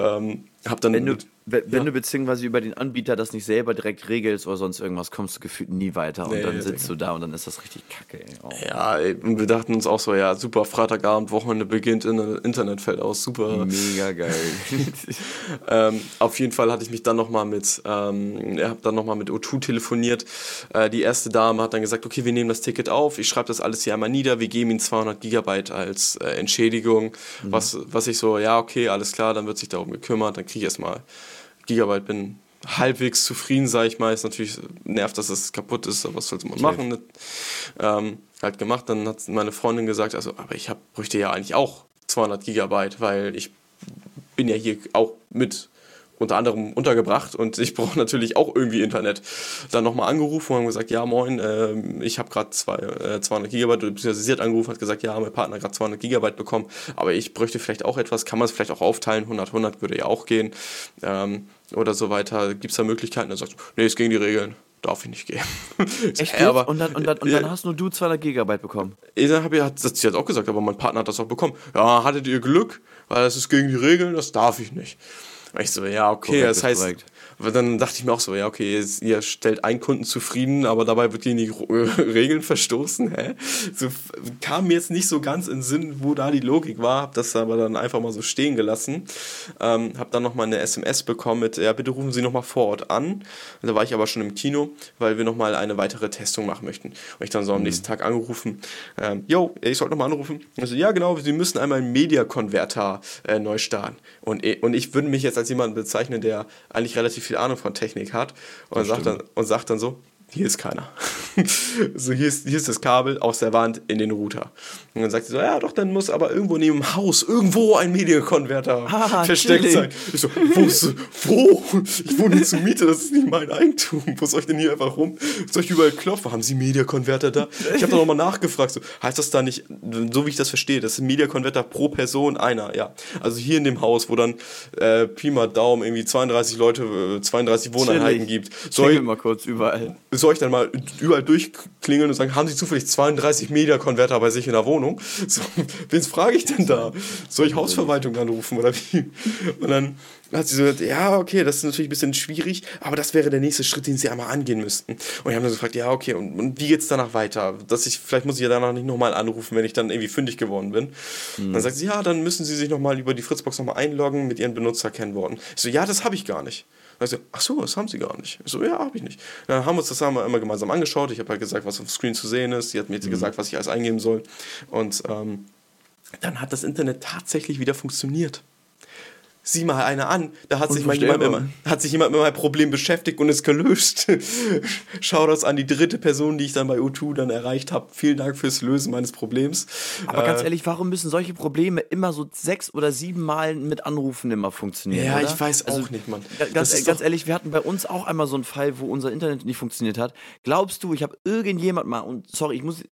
Ähm, hab dann wenn du, wenn ja. du beziehungsweise über den Anbieter das nicht selber direkt regelst oder sonst irgendwas, kommst du gefühlt nie weiter nee, und dann sitzt du da und dann ist das richtig kacke. Ey. Oh. Ja, ey, und wir dachten uns auch so, ja, super, Freitagabend, Wochenende beginnt, Internet fällt aus, super. Mega geil. [laughs] ähm, auf jeden Fall hatte ich mich dann nochmal mit, ähm, hat dann nochmal mit O2 telefoniert. Äh, die erste Dame hat dann gesagt, okay, wir nehmen das Ticket auf, ich schreibe das alles hier einmal nieder, wir geben ihnen 200 Gigabyte als äh, Entschädigung. Mhm. Was, was ich so, ja, okay, alles klar, dann wird sich darum gekümmert, dann kriege ich erstmal Gigabyte, bin halbwegs zufrieden, sage ich mal. Ist natürlich nervt, dass es kaputt ist, aber was sollte man machen? Ne? Ähm, halt gemacht, dann hat meine Freundin gesagt, also, aber ich hab, bräuchte ja eigentlich auch 200 Gigabyte, weil ich bin ja hier auch mit unter anderem untergebracht und ich brauche natürlich auch irgendwie Internet. Dann nochmal angerufen und haben gesagt, ja moin, äh, ich habe gerade äh, 200 Gigabyte, beziehungsweise sie hat angerufen, hat gesagt, ja, mein Partner hat gerade 200 Gigabyte bekommen, aber ich bräuchte vielleicht auch etwas, kann man es vielleicht auch aufteilen, 100, 100 würde ja auch gehen ähm, oder so weiter. Gibt es da Möglichkeiten? Er sagt, nee, es gegen die Regeln darf ich nicht gehen. [laughs] Echt? Ja, aber, und dann, und dann, und dann hast nur du 200 Gigabyte bekommen? Ich hab, hat, sie hat auch gesagt, aber mein Partner hat das auch bekommen. Ja, hattet ihr Glück, weil das ist gegen die Regeln, das darf ich nicht. Und ich so, ja, okay, korrekt, das heißt, dann dachte ich mir auch so, ja, okay, ihr stellt einen Kunden zufrieden, aber dabei wird gegen die [laughs] Regeln verstoßen, hä? So kam mir jetzt nicht so ganz in den Sinn, wo da die Logik war, hab das aber dann einfach mal so stehen gelassen. Ähm, hab dann nochmal eine SMS bekommen mit, ja, bitte rufen Sie nochmal vor Ort an. Da war ich aber schon im Kino, weil wir nochmal eine weitere Testung machen möchten. Und ich dann so am mhm. nächsten Tag angerufen, ähm, yo, ich sollte nochmal anrufen. Also, ja, genau, Sie müssen einmal einen Media-Converter äh, neu starten. Und, und ich würde mich jetzt als jemand bezeichnen, der eigentlich relativ viel Ahnung von Technik hat und, sagt dann, und sagt dann so, hier ist keiner. [laughs] so, hier ist, hier ist das Kabel aus der Wand in den Router. Und dann sagt sie so, ja doch, dann muss aber irgendwo neben dem Haus irgendwo ein Medienkonverter ah, versteckt chillig. sein. Ich so, wo, ist, wo? Ich wohne zur Miete, das ist nicht mein Eigentum. Wo soll ich denn hier einfach rum? Soll ich überall klopfen? Haben Sie Medienkonverter da? Ich habe da nochmal nachgefragt. So, heißt das da nicht, so wie ich das verstehe, das ist ein Medienkonverter pro Person einer, ja. Also hier in dem Haus, wo dann äh, Pi mal Daumen irgendwie 32 Leute, 32 äh, Wohneinheiten gibt. Soll ich mal kurz überall soll ich dann mal überall durchklingeln und sagen, haben Sie zufällig 32 Media-Konverter bei sich in der Wohnung? So, wen frage ich denn da? Soll ich Hausverwaltung anrufen oder wie? Und dann hat sie so gesagt, ja, okay, das ist natürlich ein bisschen schwierig, aber das wäre der nächste Schritt, den sie einmal angehen müssten. Und ich habe dann so gefragt, ja, okay, und, und wie geht's danach weiter? Dass ich, vielleicht muss ich ja danach nicht nochmal anrufen, wenn ich dann irgendwie fündig geworden bin. Mhm. Dann sagt sie, ja, dann müssen sie sich nochmal über die Fritzbox nochmal einloggen mit ihren Benutzerkennworten. Ich so, ja, das habe ich gar nicht. Dann ich ach so, das haben sie gar nicht. Ich so, ja, habe ich nicht. Dann haben wir uns das einmal immer gemeinsam angeschaut. Ich habe halt gesagt, was auf dem Screen zu sehen ist. Sie hat mir mhm. gesagt, was ich alles eingeben soll. Und ähm, dann hat das Internet tatsächlich wieder funktioniert sieh mal einer an, da hat sich, mal jemand mit, hat sich jemand mit meinem Problem beschäftigt und ist gelöst. [laughs] Schau das an die dritte Person, die ich dann bei U2 dann erreicht habe. Vielen Dank fürs Lösen meines Problems. Aber äh, ganz ehrlich, warum müssen solche Probleme immer so sechs oder sieben Mal mit Anrufen immer funktionieren? Ja, oder? ich weiß also, auch nicht, Mann. Ganz, ganz ehrlich, wir hatten bei uns auch einmal so einen Fall, wo unser Internet nicht funktioniert hat. Glaubst du, ich habe irgendjemand mal, und sorry, ich muss,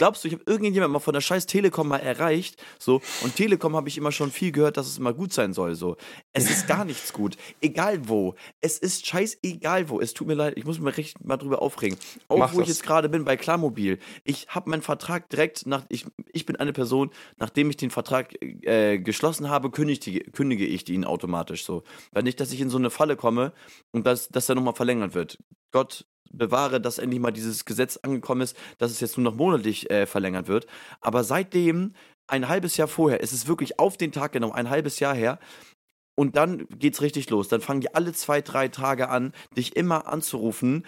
glaubst du, ich habe irgendjemand mal von der scheiß Telekom mal erreicht, so, und Telekom habe ich immer schon viel gehört, dass es immer gut sein soll, so. Es ist gar nichts gut. Egal wo. Es ist scheißegal wo. Es tut mir leid, ich muss mich richtig mal drüber aufregen. Auch Mach wo das. ich jetzt gerade bin bei Klarmobil. Ich habe meinen Vertrag direkt nach. Ich, ich bin eine Person, nachdem ich den Vertrag äh, geschlossen habe, kündige, kündige ich ihn automatisch so. Weil nicht, dass ich in so eine Falle komme und dass, dass er nochmal verlängert wird. Gott bewahre, dass endlich mal dieses Gesetz angekommen ist, dass es jetzt nur noch monatlich äh, verlängert wird. Aber seitdem, ein halbes Jahr vorher, es ist wirklich auf den Tag genau, ein halbes Jahr her, und dann geht's richtig los. Dann fangen die alle zwei, drei Tage an, dich immer anzurufen,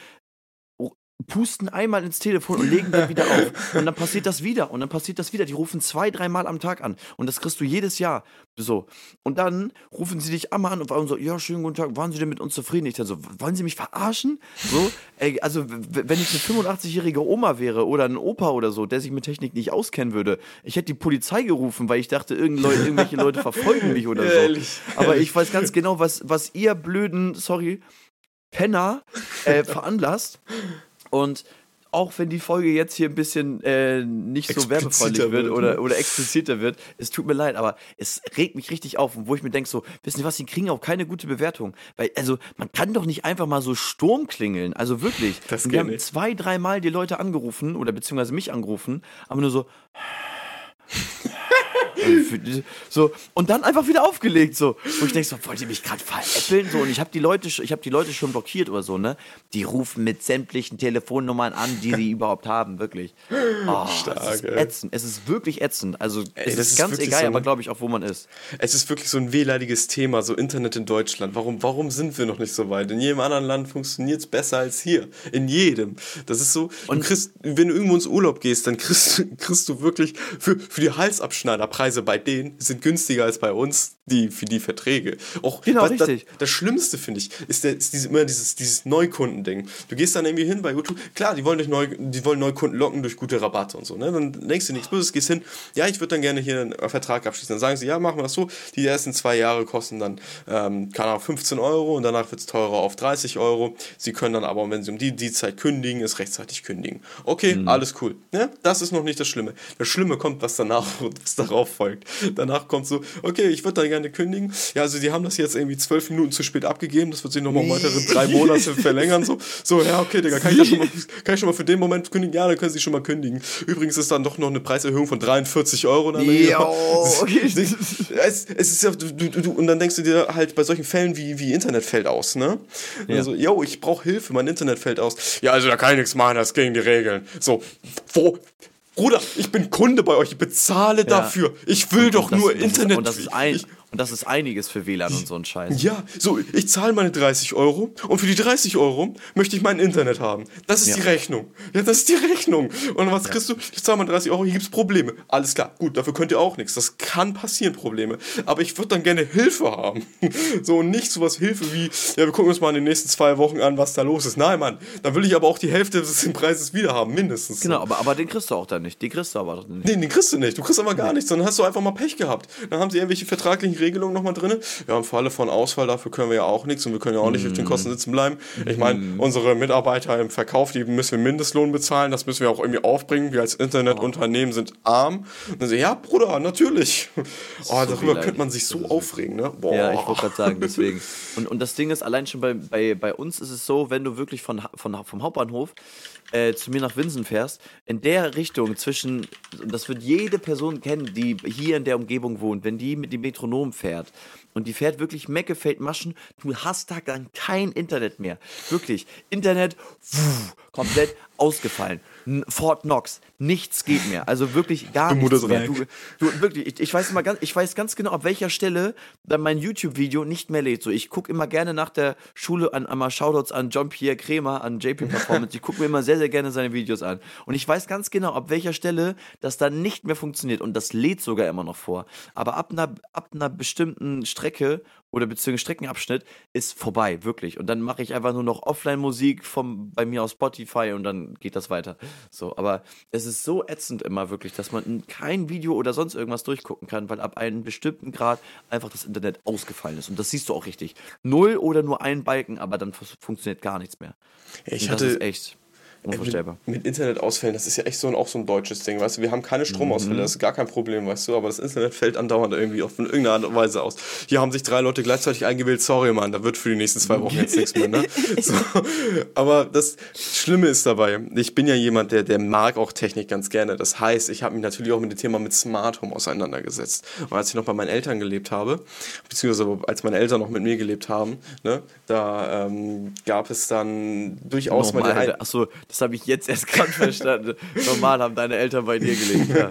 pusten einmal ins Telefon und legen dann wieder auf. Und dann passiert das wieder und dann passiert das wieder. Die rufen zwei, dreimal am Tag an. Und das kriegst du jedes Jahr. So. Und dann rufen sie dich einmal an und sagen so, ja, schönen guten Tag, waren Sie denn mit uns zufrieden? Ich dann so, wollen Sie mich verarschen? So, ey, also wenn ich eine 85-jährige Oma wäre oder ein Opa oder so, der sich mit Technik nicht auskennen würde, ich hätte die Polizei gerufen, weil ich dachte, irgendwelche Leute verfolgen mich oder so. Ehrlich, Aber ich weiß ganz genau, was, was ihr blöden, sorry, Penner äh, veranlasst. Und auch wenn die Folge jetzt hier ein bisschen äh, nicht so werbefreundlich wird, oder, oder expliziter wird, es tut mir leid, aber es regt mich richtig auf. Und wo ich mir denke, so, wissen Sie was, die kriegen auch keine gute Bewertung. Weil, also, man kann doch nicht einfach mal so Sturm klingeln. Also wirklich. Das wir haben nicht. zwei, dreimal die Leute angerufen oder beziehungsweise mich angerufen, aber nur so. So und dann einfach wieder aufgelegt so. Wo ich denke so wollt ihr mich gerade veräppeln? So und ich habe die Leute ich habe die Leute schon blockiert oder so ne? Die rufen mit sämtlichen Telefonnummern an die sie überhaupt haben wirklich. Oh, Stark, es ist ätzend. Es ist wirklich ätzend. Also ey, es ist, ist ganz egal so aber glaube ich auch wo man ist. Es ist wirklich so ein wehleidiges Thema so Internet in Deutschland. Warum warum sind wir noch nicht so weit? In jedem anderen Land funktioniert es besser als hier. In jedem. Das ist so und du kriegst wenn du irgendwo ins Urlaub gehst dann kriegst, [laughs] kriegst du wirklich für, für die Halsabschneiderpreise Preise bei denen sind günstiger als bei uns die, für die Verträge. Auch, genau, richtig. Das, das Schlimmste, finde ich, ist, der, ist diese, immer dieses, dieses Neukundending. Du gehst dann irgendwie hin bei YouTube, klar, die wollen, dich neu, die wollen Neukunden locken durch gute Rabatte und so. Ne? Dann denkst du nichts Böses, gehst hin, ja, ich würde dann gerne hier einen Vertrag abschließen. Dann sagen sie, ja, machen wir das so, die ersten zwei Jahre kosten dann, ähm, keine Ahnung, 15 Euro und danach wird es teurer auf 30 Euro. Sie können dann aber, wenn sie um die, die Zeit kündigen, es rechtzeitig kündigen. Okay, mhm. alles cool. Ne? Das ist noch nicht das Schlimme. Das Schlimme kommt, was danach, [laughs] was darauf folgt. Danach kommt so, okay, ich würde da gerne kündigen. Ja, also die haben das jetzt irgendwie zwölf Minuten zu spät abgegeben. Das wird sich nochmal weitere drei Monate verlängern. So, so ja, okay, Digga, kann ich, schon mal, kann ich schon mal für den Moment kündigen? Ja, dann können Sie schon mal kündigen. Übrigens ist dann doch noch eine Preiserhöhung von 43 Euro. Dann okay. [laughs] es, es ist ja, du, du, und dann denkst du dir halt bei solchen Fällen wie, wie Internet fällt aus, ne? Ja. Also, yo, ich brauche Hilfe, mein Internet fällt aus. Ja, also da kann ich nichts machen, das gegen die Regeln. So, wo, Bruder, ich bin Kunde bei euch, ich bezahle ja. dafür. Ich will und doch das, nur das Internet. Und, das ist ein, Und das ist einiges für WLAN und so ein Scheiß. Ja, so, ich zahle meine 30 Euro und für die 30 Euro möchte ich mein Internet haben. Das ist Ja. die Rechnung. Ja, das ist die Rechnung. Und was kriegst du? Ich zahle meine 30 Euro, hier gibt's Probleme. Alles klar, gut, dafür könnt ihr auch nichts. Das kann passieren, Probleme. Aber ich würde dann gerne Hilfe haben. [laughs] So, und nicht sowas Hilfe wie, ja, wir gucken uns mal in den nächsten zwei Wochen an, was da los ist. Nein, Mann, dann will ich aber auch die Hälfte des [laughs] Preises wieder haben, mindestens. Genau, aber, aber den kriegst du auch dann nicht. Die kriegst du aber nicht. Nee, den kriegst du nicht. Du kriegst aber gar nichts. Dann hast du einfach mal Pech gehabt. Dann haben sie irgendwelche vertraglichen Regelungen nochmal drin. Ja, im Falle von Ausfall, dafür können wir ja auch nichts und wir können ja auch nicht auf den Kosten sitzen bleiben. Ich meine, unsere Mitarbeiter im Verkauf, die müssen wir Mindestlohn bezahlen. Das müssen wir auch irgendwie aufbringen. Wir als Internetunternehmen sind arm. Und dann so, ja, Bruder, natürlich. Oh, darüber könnte man sich so aufregen, ne? Boah. Ja, ich wollte gerade sagen, [laughs] deswegen. Und, und das Ding ist, allein schon bei, bei, bei uns ist es so, wenn du wirklich von, von, vom Hauptbahnhof äh, zu mir nach Winsen fährst, in der Richtung zwischen, das wird jede Person kennen, die hier in der Umgebung wohnt, wenn die mit dem Metronom fährt und die fährt wirklich Meckefeld Maschen, du hast da dann kein Internet mehr. Wirklich. Internet wuh, komplett ausgefallen. Fort Knox, nichts geht mehr. Also wirklich gar Du nichts mehr. Du, du, wirklich, ich, ich, weiß immer ganz, ich weiß ganz genau, ab welcher Stelle dann mein YouTube-Video nicht mehr lädt. So, ich gucke immer gerne nach der Schule an, einmal Shoutouts an John-Pierre Kremer, an JP [laughs] Performance. Ich gucke mir immer sehr, sehr gerne seine Videos an. Und ich weiß ganz genau, ab welcher Stelle das dann nicht mehr funktioniert. Und das lädt sogar immer noch vor. Aber ab einer, ab einer bestimmten Strecke oder beziehungsweise Streckenabschnitt ist vorbei, wirklich. Und dann mache ich einfach nur noch Offline-Musik vom bei mir aus Spotify und dann geht das weiter. So, aber es ist so ätzend immer wirklich, dass man kein Video oder sonst irgendwas durchgucken kann, weil ab einem bestimmten Grad einfach das Internet ausgefallen ist. Und das siehst du auch richtig. Null oder nur ein Balken, aber dann fu- funktioniert gar nichts mehr. Ich und das hatte- ist echt unvorstellbar. Mit, mit Internetausfällen, das ist ja echt so ein, auch so ein deutsches Ding, weißt du, wir haben keine Stromausfälle, das ist gar kein Problem, weißt du, aber das Internet fällt andauernd irgendwie auf in irgendeiner Art und Weise aus. Hier haben sich drei Leute gleichzeitig eingewählt, sorry Mann, da wird für die nächsten zwei Wochen jetzt nichts mehr, ne? [laughs] So, aber das Schlimme ist dabei, ich bin ja jemand, der, der mag auch Technik ganz gerne, das heißt, ich habe mich natürlich auch mit dem Thema mit Smart Home auseinandergesetzt. Und als ich noch bei meinen Eltern gelebt habe, beziehungsweise als meine Eltern noch mit mir gelebt haben, ne, da ähm, gab es dann durchaus mal Normal, ein- achso, das habe ich jetzt erst gerade verstanden. Normal haben deine Eltern bei dir gelebt. Ja,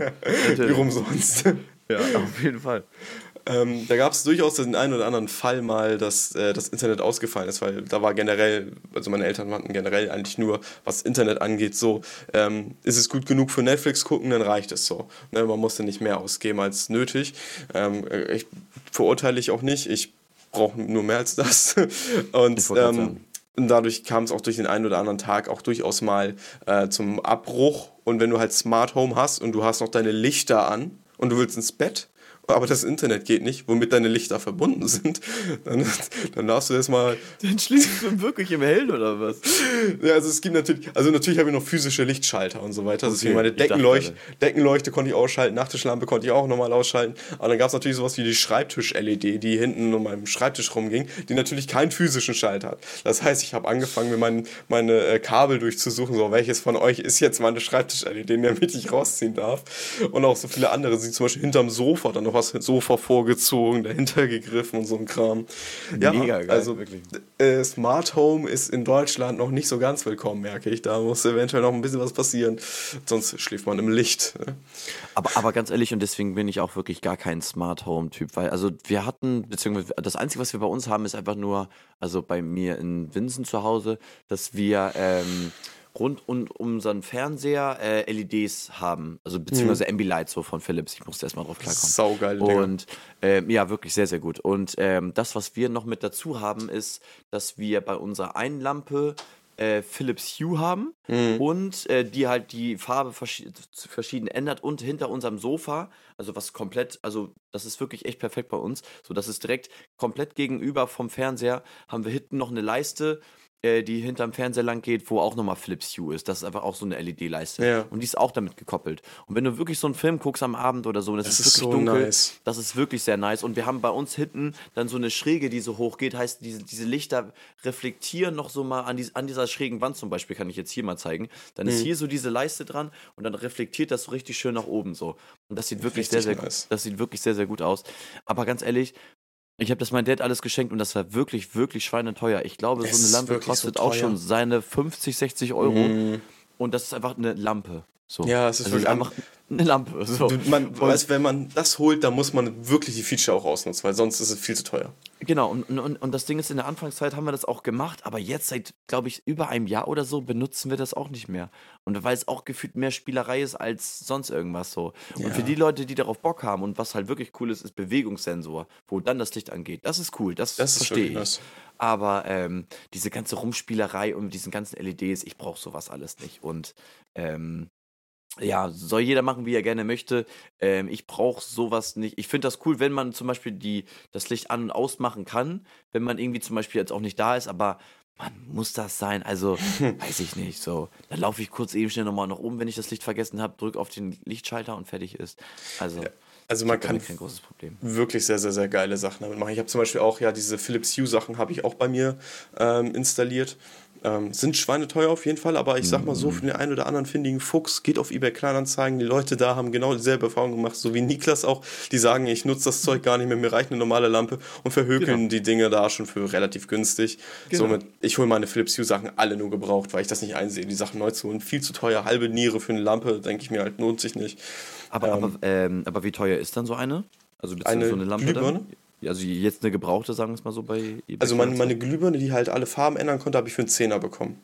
Wie rum sonst? ja auf jeden Fall. ähm, da gab es durchaus den einen oder anderen Fall mal, dass äh, das Internet ausgefallen ist, weil da war generell, also meine Eltern hatten generell eigentlich nur, was Internet angeht, so, ähm, ist es gut genug für Netflix gucken, dann reicht es so. Ne, man musste nicht mehr ausgeben als nötig. Ähm, äh, ich verurteile ich auch nicht, ich brauche nur mehr als das. [laughs] Und Ich ähm. Und dadurch kam es auch durch den einen oder anderen Tag auch durchaus mal äh, zum Abbruch. Und wenn du halt Smart Home hast und du hast noch deine Lichter an und du willst ins Bett, aber das Internet geht nicht, womit deine Lichter verbunden sind, [laughs] dann, dann darfst du erstmal. Dann schläfst du wirklich im Hellen oder was? Ja, also es gibt natürlich, also natürlich habe ich noch physische Lichtschalter und so weiter. Also Okay, meine Deckenleuchte. Deckenleuchte konnte ich ausschalten, Nachttischlampe konnte ich auch nochmal ausschalten. Aber dann gab es natürlich sowas wie die Schreibtisch-LED, die hinten um meinem Schreibtisch rumging, die natürlich keinen physischen Schalter hat. Das heißt, ich habe angefangen, mir mein, meine äh, Kabel durchzusuchen, so welches von euch ist jetzt meine Schreibtisch-LED, damit ich rausziehen darf. Und auch so viele andere, die zum Beispiel hinterm Sofa dann noch was mit Sofa vorgezogen, dahinter gegriffen und so ein Kram. Ja, Mega geil, also wirklich. äh, Smart Home ist in Deutschland noch nicht so ganz willkommen, merke ich. Da muss eventuell noch ein bisschen was passieren. Sonst schläft man im Licht. ne? Aber, aber ganz ehrlich, und deswegen bin ich auch wirklich gar kein Smart Home-Typ, weil, also wir hatten, beziehungsweise das Einzige, was wir bei uns haben, ist einfach nur, also bei mir in Winsen zu Hause, dass wir ähm, rund um unseren Fernseher äh, LEDs haben, also beziehungsweise Ambilight so von Philips. Ich musste erstmal drauf klarkommen. Saugeile Dinger. Und ähm, ja, wirklich sehr, sehr gut. Und ähm, das, was wir noch mit dazu haben, ist, dass wir bei unserer einen Lampe äh, Philips Hue haben und äh, die halt die Farbe verschi verschieden ändert und hinter unserem Sofa, also was komplett, also das ist wirklich echt perfekt bei uns, so das ist direkt komplett gegenüber vom Fernseher, haben wir hinten noch eine Leiste, äh, die hinterm Fernseher lang geht, wo auch nochmal Philips Hue ist. Das ist einfach auch so eine LED-Leiste. Ja. Und die ist auch damit gekoppelt. Und wenn du wirklich so einen Film guckst am Abend oder so, und es Das ist ist wirklich so dunkel, nice. das ist wirklich sehr nice. Und wir haben bei uns hinten dann so eine Schräge, die so hoch geht. Heißt, diese, diese Lichter reflektieren noch so mal an, dies, an dieser schrägen Wand zum Beispiel, kann ich jetzt hier mal zeigen. Dann Mhm. ist hier so diese Leiste dran und dann reflektiert das so richtig schön nach oben so. Und das sieht wirklich sehr, sehr nice. gut. Das sieht wirklich sehr, sehr gut aus. Aber ganz ehrlich, ich habe das meinem Dad alles geschenkt und das war wirklich, wirklich schweineteuer. Ich glaube, Es so eine Lampe wirklich so kostet auch schon seine 50, 60 Euro. Mhm. Und das ist einfach eine Lampe. So. Ja, es ist Also wirklich einfach eine Lampe. So. Du, man Und- weiß, wenn man das holt, dann muss man wirklich die Feature auch ausnutzen, weil sonst ist es viel zu teuer. Genau, und, und, und das Ding ist, in der Anfangszeit haben wir das auch gemacht, aber jetzt seit, glaube ich, über einem Jahr oder so benutzen wir das auch nicht mehr. Und weil es auch gefühlt mehr Spielerei ist als sonst irgendwas so. Und Ja. für die Leute, die darauf Bock haben und was halt wirklich cool ist, ist Bewegungssensor, wo dann das Licht angeht. Das ist cool, das, Das verstehe ich. nice. Aber ähm, diese ganze Rumspielerei und mit diesen ganzen LEDs, ich brauche sowas alles nicht. Und ähm, ja, soll jeder machen, wie er gerne möchte. Ähm, ich brauche sowas nicht. Ich finde das cool, wenn man zum Beispiel die, das Licht an- und ausmachen kann, wenn man irgendwie zum Beispiel jetzt auch nicht da ist, aber man muss das sein. Also, [laughs] weiß ich nicht. So, dann laufe ich kurz eben schnell nochmal nach oben, wenn ich das Licht vergessen habe, drücke auf den Lichtschalter und fertig ist. Also, Also man kann damit kein großes Problem. wirklich sehr, sehr, sehr geile Sachen damit machen. Ich habe zum Beispiel auch, ja, diese Philips Hue Sachen habe ich auch bei mir ähm, installiert. Ähm, sind schweineteuer auf jeden Fall, aber ich sag mal so, für den einen oder anderen findigen Fuchs geht auf eBay Kleinanzeigen. Die Leute da haben genau dieselbe Erfahrung gemacht, so wie Niklas auch. Die sagen, ich nutze das Zeug gar nicht mehr, mir reicht eine normale Lampe und verhökeln Genau. die Dinge da schon für relativ günstig. Genau. Somit, ich hole meine Philips Hue Sachen alle nur gebraucht, weil ich das nicht einsehe, die Sachen neu zu holen. Viel zu teuer, halbe Niere für eine Lampe, denke ich mir halt, lohnt sich nicht. Aber, Ähm, aber, ähm, aber wie teuer ist dann so eine? Also beziehungsweise Eine so eine Lampe Glühbirne? dann? Also jetzt eine gebrauchte, sagen wir es mal so bei eBay. Also meine, meine? Glühbirne, die halt alle Farben ändern konnte, habe ich für einen Zehner bekommen.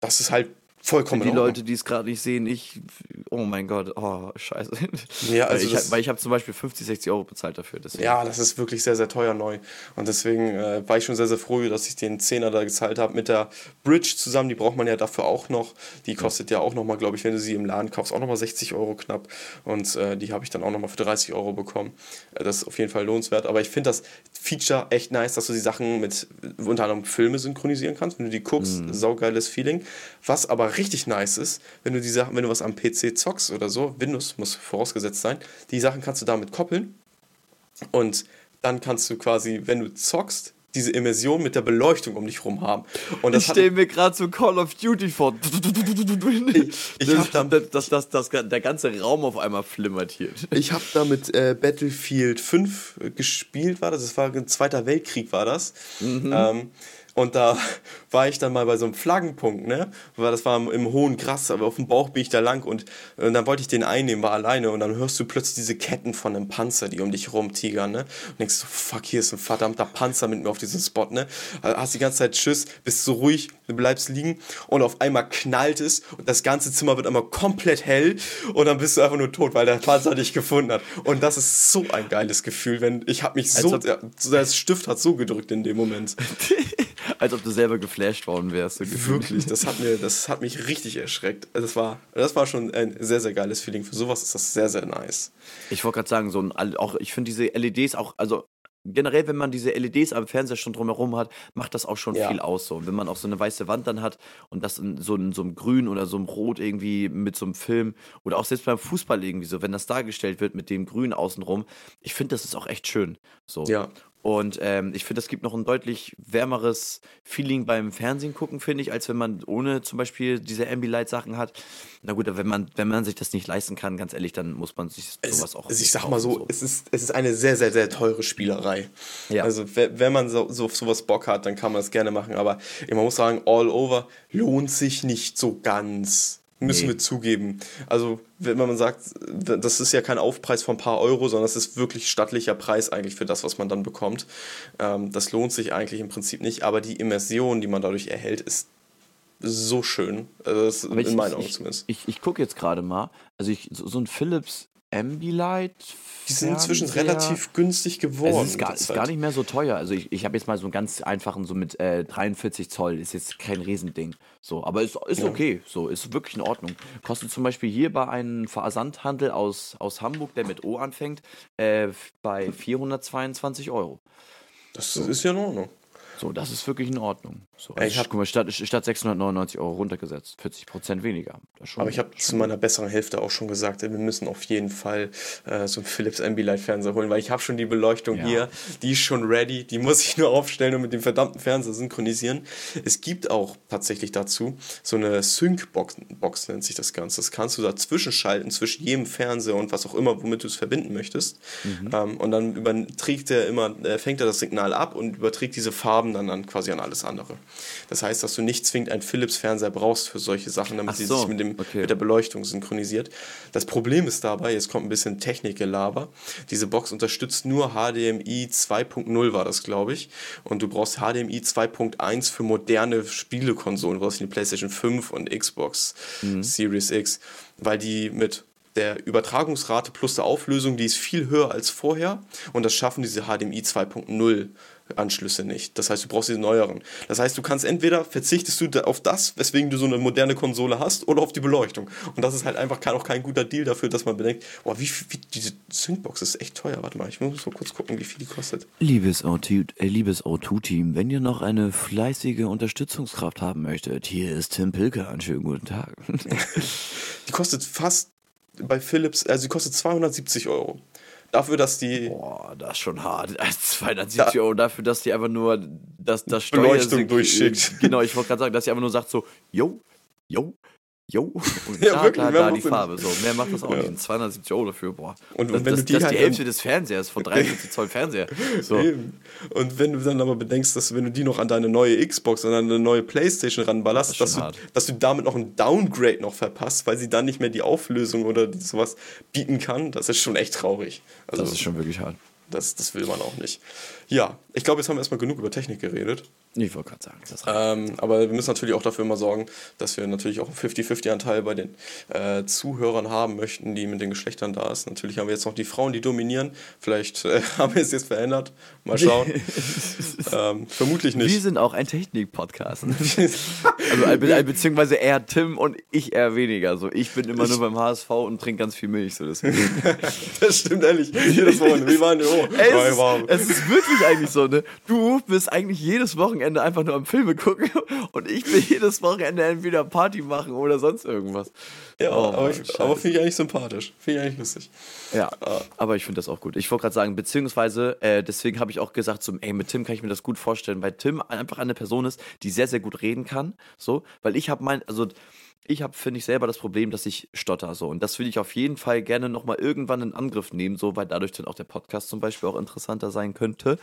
Das ist halt vollkommen Für die. Leute, die es gerade nicht sehen, ich, oh mein Gott, oh, scheiße. Ja, also weil, ich, weil ich habe zum Beispiel 50, 60 Euro bezahlt dafür. Deswegen. Ja, das ist wirklich sehr, sehr teuer neu. Und deswegen äh, war ich schon sehr, sehr froh, dass ich den Zehner da gezahlt habe. Mit der Bridge zusammen, die braucht man ja dafür auch noch. Die kostet ja auch nochmal, glaube ich, wenn du sie im Laden kaufst, auch nochmal 60 Euro knapp. Und äh, die habe ich dann auch nochmal für 30 Euro bekommen. Äh, das ist auf jeden Fall lohnenswert. Aber ich finde das Feature echt nice, dass du die Sachen mit unter anderem Filme synchronisieren kannst. Wenn du die guckst, saugeiles Feeling. Was aber richtig nice ist, wenn du die Sachen, wenn du was am PC zockst oder so, Windows muss vorausgesetzt sein, die Sachen kannst du damit koppeln. Und dann kannst du quasi, wenn du zockst, diese Immersion mit der Beleuchtung um dich rum haben. Und das ich stelle mir gerade so Call of Duty vor. ich da- das, das, das, das, der ganze Raum auf einmal flimmert hier. Ich habe da mit äh, Battlefield 5 gespielt, war das. Das war ein Zweiter Weltkrieg, war das. Ähm, und da [laughs] war ich dann mal bei so einem Flaggenpunkt, ne? Weil das war im, hohen Gras, aber auf dem Bauch bin ich da lang und, und dann wollte ich den einnehmen, war alleine und dann hörst du plötzlich diese Ketten von einem Panzer, die um dich rumtigern, ne? Und denkst so, fuck, hier ist ein verdammter Panzer mit mir auf diesem Spot, ne? Hast die ganze Zeit Schiss, bist so ruhig, du bleibst liegen und auf einmal knallt es und das ganze Zimmer wird einmal komplett hell und dann bist du einfach nur tot, weil der Panzer dich gefunden hat. Und das ist so ein geiles Gefühl, wenn ich habe mich so, das Stift hat so gedrückt in dem Moment. [laughs] Als ob du selber geflasht worden wärst. so. Wirklich, das hat, mir, das hat mich richtig erschreckt. Das war, das war schon ein sehr, sehr geiles Feeling. Für sowas ist das sehr, sehr nice. Ich wollte gerade sagen, so ein, auch, ich finde diese LEDs auch, also generell, wenn man diese LEDs am Fernseher schon drumherum hat, macht das auch schon Ja. viel aus. So. Und wenn man auch so eine weiße Wand dann hat und das in so, in so einem Grün oder so einem Rot irgendwie mit so einem Film oder auch selbst beim Fußball irgendwie so, wenn das dargestellt wird mit dem Grün außenrum, ich finde, das ist auch echt schön. So. Ja. Und ähm, ich finde, das gibt noch ein deutlich wärmeres Feeling beim Fernsehen gucken, finde ich, als wenn man ohne zum Beispiel diese Ambilight-Sachen hat. Na gut, wenn man, wenn man sich das nicht leisten kann, ganz ehrlich, dann muss man sich Es, sowas auch. also ich sag mal so, kaufen, Es, ist, es ist eine sehr, sehr, sehr teure Spielerei. Ja. Also we- wenn man so, so sowas Bock hat, dann kann man das gerne machen. Aber man muss sagen, all over lohnt sich nicht so ganz. Müssen Nee. wir zugeben. Also, wenn man sagt, das ist ja kein Aufpreis von ein paar Euro, sondern es ist wirklich stattlicher Preis eigentlich für das, was man dann bekommt. Ähm, das lohnt sich eigentlich im Prinzip nicht, aber die Immersion, die man dadurch erhält, ist so schön. Also das ist Aber in meinen Augen ich, zumindest. Ich, ich gucke jetzt gerade mal. Also ich, so, so ein Philips Ambilight. Die sind inzwischen relativ günstig geworden. Es ist gar, ist gar nicht mehr so teuer. Also ich, ich habe jetzt mal so einen ganz einfachen, so mit äh, 43 Zoll, ist jetzt kein Riesending. So, aber ist, ist okay. So, ist wirklich in Ordnung. Kostet zum Beispiel hier bei einem Versandhandel aus, aus Hamburg, der mit O anfängt, äh, bei 422 Euro. Das ist ja in Ordnung. So, das ist wirklich in Ordnung. So, also ich hab- guck mal, statt, statt 699 Euro runtergesetzt, 40 Prozent weniger. Schon, Aber ich habe zu meiner besseren Hälfte auch schon gesagt, wir müssen auf jeden Fall äh, so einen Philips Ambilight Fernseher holen, weil ich habe schon die Beleuchtung Ja. hier, die ist schon ready, die muss ich nur aufstellen und mit dem verdammten Fernseher synchronisieren. Es gibt auch tatsächlich dazu so eine Sync-Box, Box nennt sich das Ganze. Das kannst du dazwischen schalten, zwischen jedem Fernseher und was auch immer, womit du es verbinden möchtest. Ähm, und dann überträgt er immer, äh, fängt er das Signal ab und überträgt diese Farben Farben dann, dann quasi an alles andere. Das heißt, dass du nicht zwingend einen Philips-Fernseher brauchst für solche Sachen, damit Ach sie so, sich mit, dem, okay. mit der Beleuchtung synchronisiert. Das Problem ist dabei, jetzt kommt ein bisschen Technikgelaber, diese Box unterstützt nur HDMI 2.0 war das, glaube ich. Und du brauchst HDMI 2.1 für moderne Spielekonsolen, du brauchst die PlayStation 5 und Xbox Series X, weil die mit der Übertragungsrate plus der Auflösung, die ist viel höher als vorher und das schaffen diese HDMI 2.0 Anschlüsse nicht. Das heißt, du brauchst diese neueren. Das heißt, du kannst entweder verzichtest du auf das, weswegen du so eine moderne Konsole hast, oder auf die Beleuchtung. Und das ist halt einfach kein, auch kein guter Deal dafür, dass man bedenkt, boah, wie, wie diese Syncbox ist echt teuer. Warte mal, ich muss mal kurz gucken, wie viel die kostet. Liebes O2 äh, liebes O2-Team, wenn ihr noch eine fleißige Unterstützungskraft haben möchtet, hier ist Tim Pilker. Einen schönen guten Tag. [laughs] Die kostet fast bei Philips, also die kostet 270 Euro. Dafür, dass die Boah, das ist schon hart. [laughs] Also 270 Euro dafür, dass die einfach nur das, das Steuer Beleuchtung durchschickt. Genau, ich wollte gerade sagen, dass sie einfach nur sagt so, yo, yo, yo. [laughs] Und Ja, da, wirklich, da macht die Farbe. So, mehr macht das auch Ja. nicht. Und 270 Euro dafür, boah. Und- das, und wenn das, du die das ist halt die Hälfte des Fernsehers von 43 Zoll Fernseher. So. Eben. Und wenn du dann aber bedenkst, dass wenn du die noch an deine neue Xbox und an eine neue Playstation ranballerst, Das dass du, dass du damit noch ein Downgrade noch verpasst, weil sie dann nicht mehr die Auflösung oder sowas bieten kann, das ist schon echt traurig. Also Das ist schon wirklich hart. das, das will man auch nicht. Ja, ich glaube, jetzt haben wir erstmal genug über Technik geredet. Ich wollte gerade sagen, das. Ähm, aber wir müssen natürlich auch dafür immer sorgen, dass wir natürlich auch einen 50-50-Anteil bei den äh, Zuhörern haben möchten, die mit den Geschlechtern da ist. Natürlich haben wir jetzt noch die Frauen, die dominieren. Vielleicht äh, [laughs] haben wir es jetzt verändert. Mal schauen. [laughs] ähm, vermutlich Wir nicht. sind auch ein Technik-Podcast. [laughs] Also be- beziehungsweise er Tim und ich eher weniger. So, ich bin immer nur beim HSV und trinke ganz viel Milch. So, das stimmt ehrlich. Jedes Wochenende. Wie waren die? Oh, es, ist, es ist wirklich eigentlich so, ne? Du bist eigentlich jedes Wochenende einfach nur am Filme gucken [laughs] und ich bin jedes Wochenende entweder Party machen oder sonst irgendwas. Ja, Oh, aber, Mann, ich- scheiße. aber finde ich eigentlich sympathisch. Finde ich eigentlich lustig. Ja, aber ich finde das auch gut. Ich wollte gerade sagen, beziehungsweise, äh, deswegen habe ich auch gesagt, so, ey, mit Tim kann ich mir das gut vorstellen, weil Tim einfach eine Person ist, die sehr, sehr gut reden kann. So, weil ich habe mein, also ich habe, finde ich, selber das Problem, dass ich stotter so. Und das will ich auf jeden Fall gerne nochmal irgendwann in Angriff nehmen, so, weil dadurch dann auch der Podcast zum Beispiel auch interessanter sein könnte.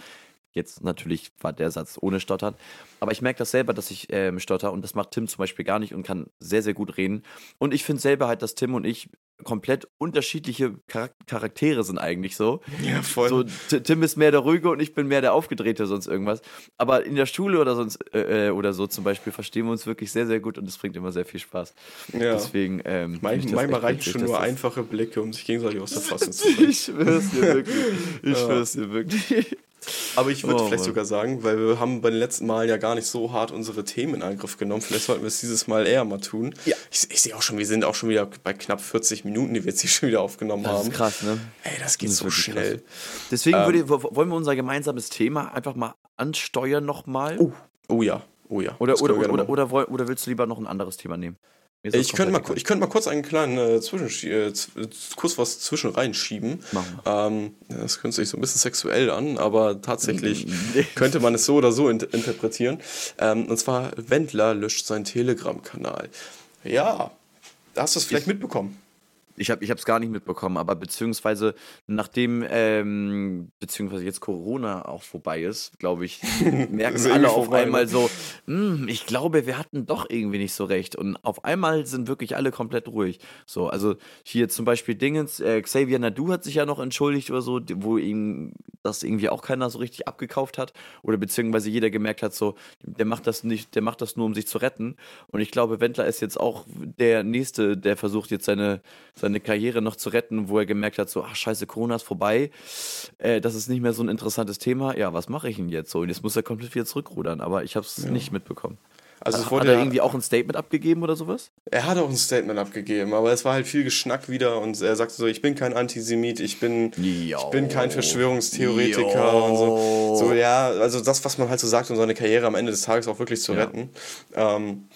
Jetzt natürlich war der Satz ohne Stottern. Aber ich merke das selber, dass ich ähm, stotter und das macht Tim zum Beispiel gar nicht und kann sehr, sehr gut reden. Und ich finde selber halt, dass Tim und ich komplett unterschiedliche Charak Charaktere sind eigentlich so. Ja, voll. So, Tim ist mehr der Ruhige und ich bin mehr der Aufgedrehte, sonst irgendwas. Aber in der Schule oder sonst äh, äh, oder so zum Beispiel verstehen wir uns wirklich sehr, sehr gut und es bringt immer sehr viel Spaß. Ja. Deswegen, ähm, das manchmal reichen schon nur einfache Blicke, um sich gegenseitig aus der Fassung [laughs] zu bringen. Ich schwör's dir wirklich. Ich schwör's dir wirklich. Aber ich würde Oh, vielleicht Mann. sogar sagen, weil wir haben bei den letzten Mal ja gar nicht so hart unsere Themen in Angriff genommen. Vielleicht sollten wir es dieses Mal eher mal tun. Ja. Ich, ich sehe auch schon, wir sind auch schon wieder bei knapp 40 Minuten, die wir jetzt hier schon wieder aufgenommen Das haben. ist krass, ne? Ey, das geht Das so schnell. Deswegen Ähm. würde, wo- wollen wir unser gemeinsames Thema einfach mal ansteuern nochmal. Oh, oh ja, oh ja. Oder, Das oder, oder, oder, oder willst du lieber noch ein anderes Thema nehmen? Ich könnte, mal, ich könnte mal kurz einen kleinen äh, Zwischenschie- äh, äh, kurz was zwischen reinschieben. Ähm, das hört sich so ein bisschen sexuell an, aber tatsächlich [laughs] könnte man es so oder so in interpretieren. Ähm, und zwar, Wendler löscht seinen Telegram-Kanal. Ja, hast du es vielleicht mitbekommen? Ich habe es gar nicht mitbekommen, aber beziehungsweise nachdem ähm, beziehungsweise jetzt Corona auch vorbei ist, glaube ich, [laughs] merken Ist alle auf vorbei, einmal ne? so, "Hm, ich glaube, wir hatten doch irgendwie nicht so recht. Und auf einmal sind wirklich alle komplett ruhig. So, also hier zum Beispiel Dingens, äh, Xavier Nadu hat sich ja noch entschuldigt oder so, wo ihm das irgendwie auch keiner so richtig abgekauft hat. Oder beziehungsweise jeder gemerkt hat, so, der macht das nicht, der macht das nur, um sich zu retten. Und ich glaube, Wendler ist jetzt auch der Nächste, der versucht jetzt seine, seine Karriere noch zu retten, wo er gemerkt hat, so, ach scheiße, Corona ist vorbei, äh, das ist nicht mehr so ein interessantes Thema. Ja, was mache ich denn jetzt so? Und jetzt muss er komplett wieder zurückrudern, aber ich habe es nicht mitbekommen. Also es hat wurde er ja- irgendwie auch ein Statement abgegeben oder sowas? Er hat auch ein Statement abgegeben, aber es war halt viel Geschnack wieder und er sagte so, ich bin kein Antisemit, ich bin, ich bin kein Verschwörungstheoretiker Jo. und so. So, ja, also das, was man halt so sagt, um seine Karriere am Ende des Tages auch wirklich zu Ja. retten. Ähm,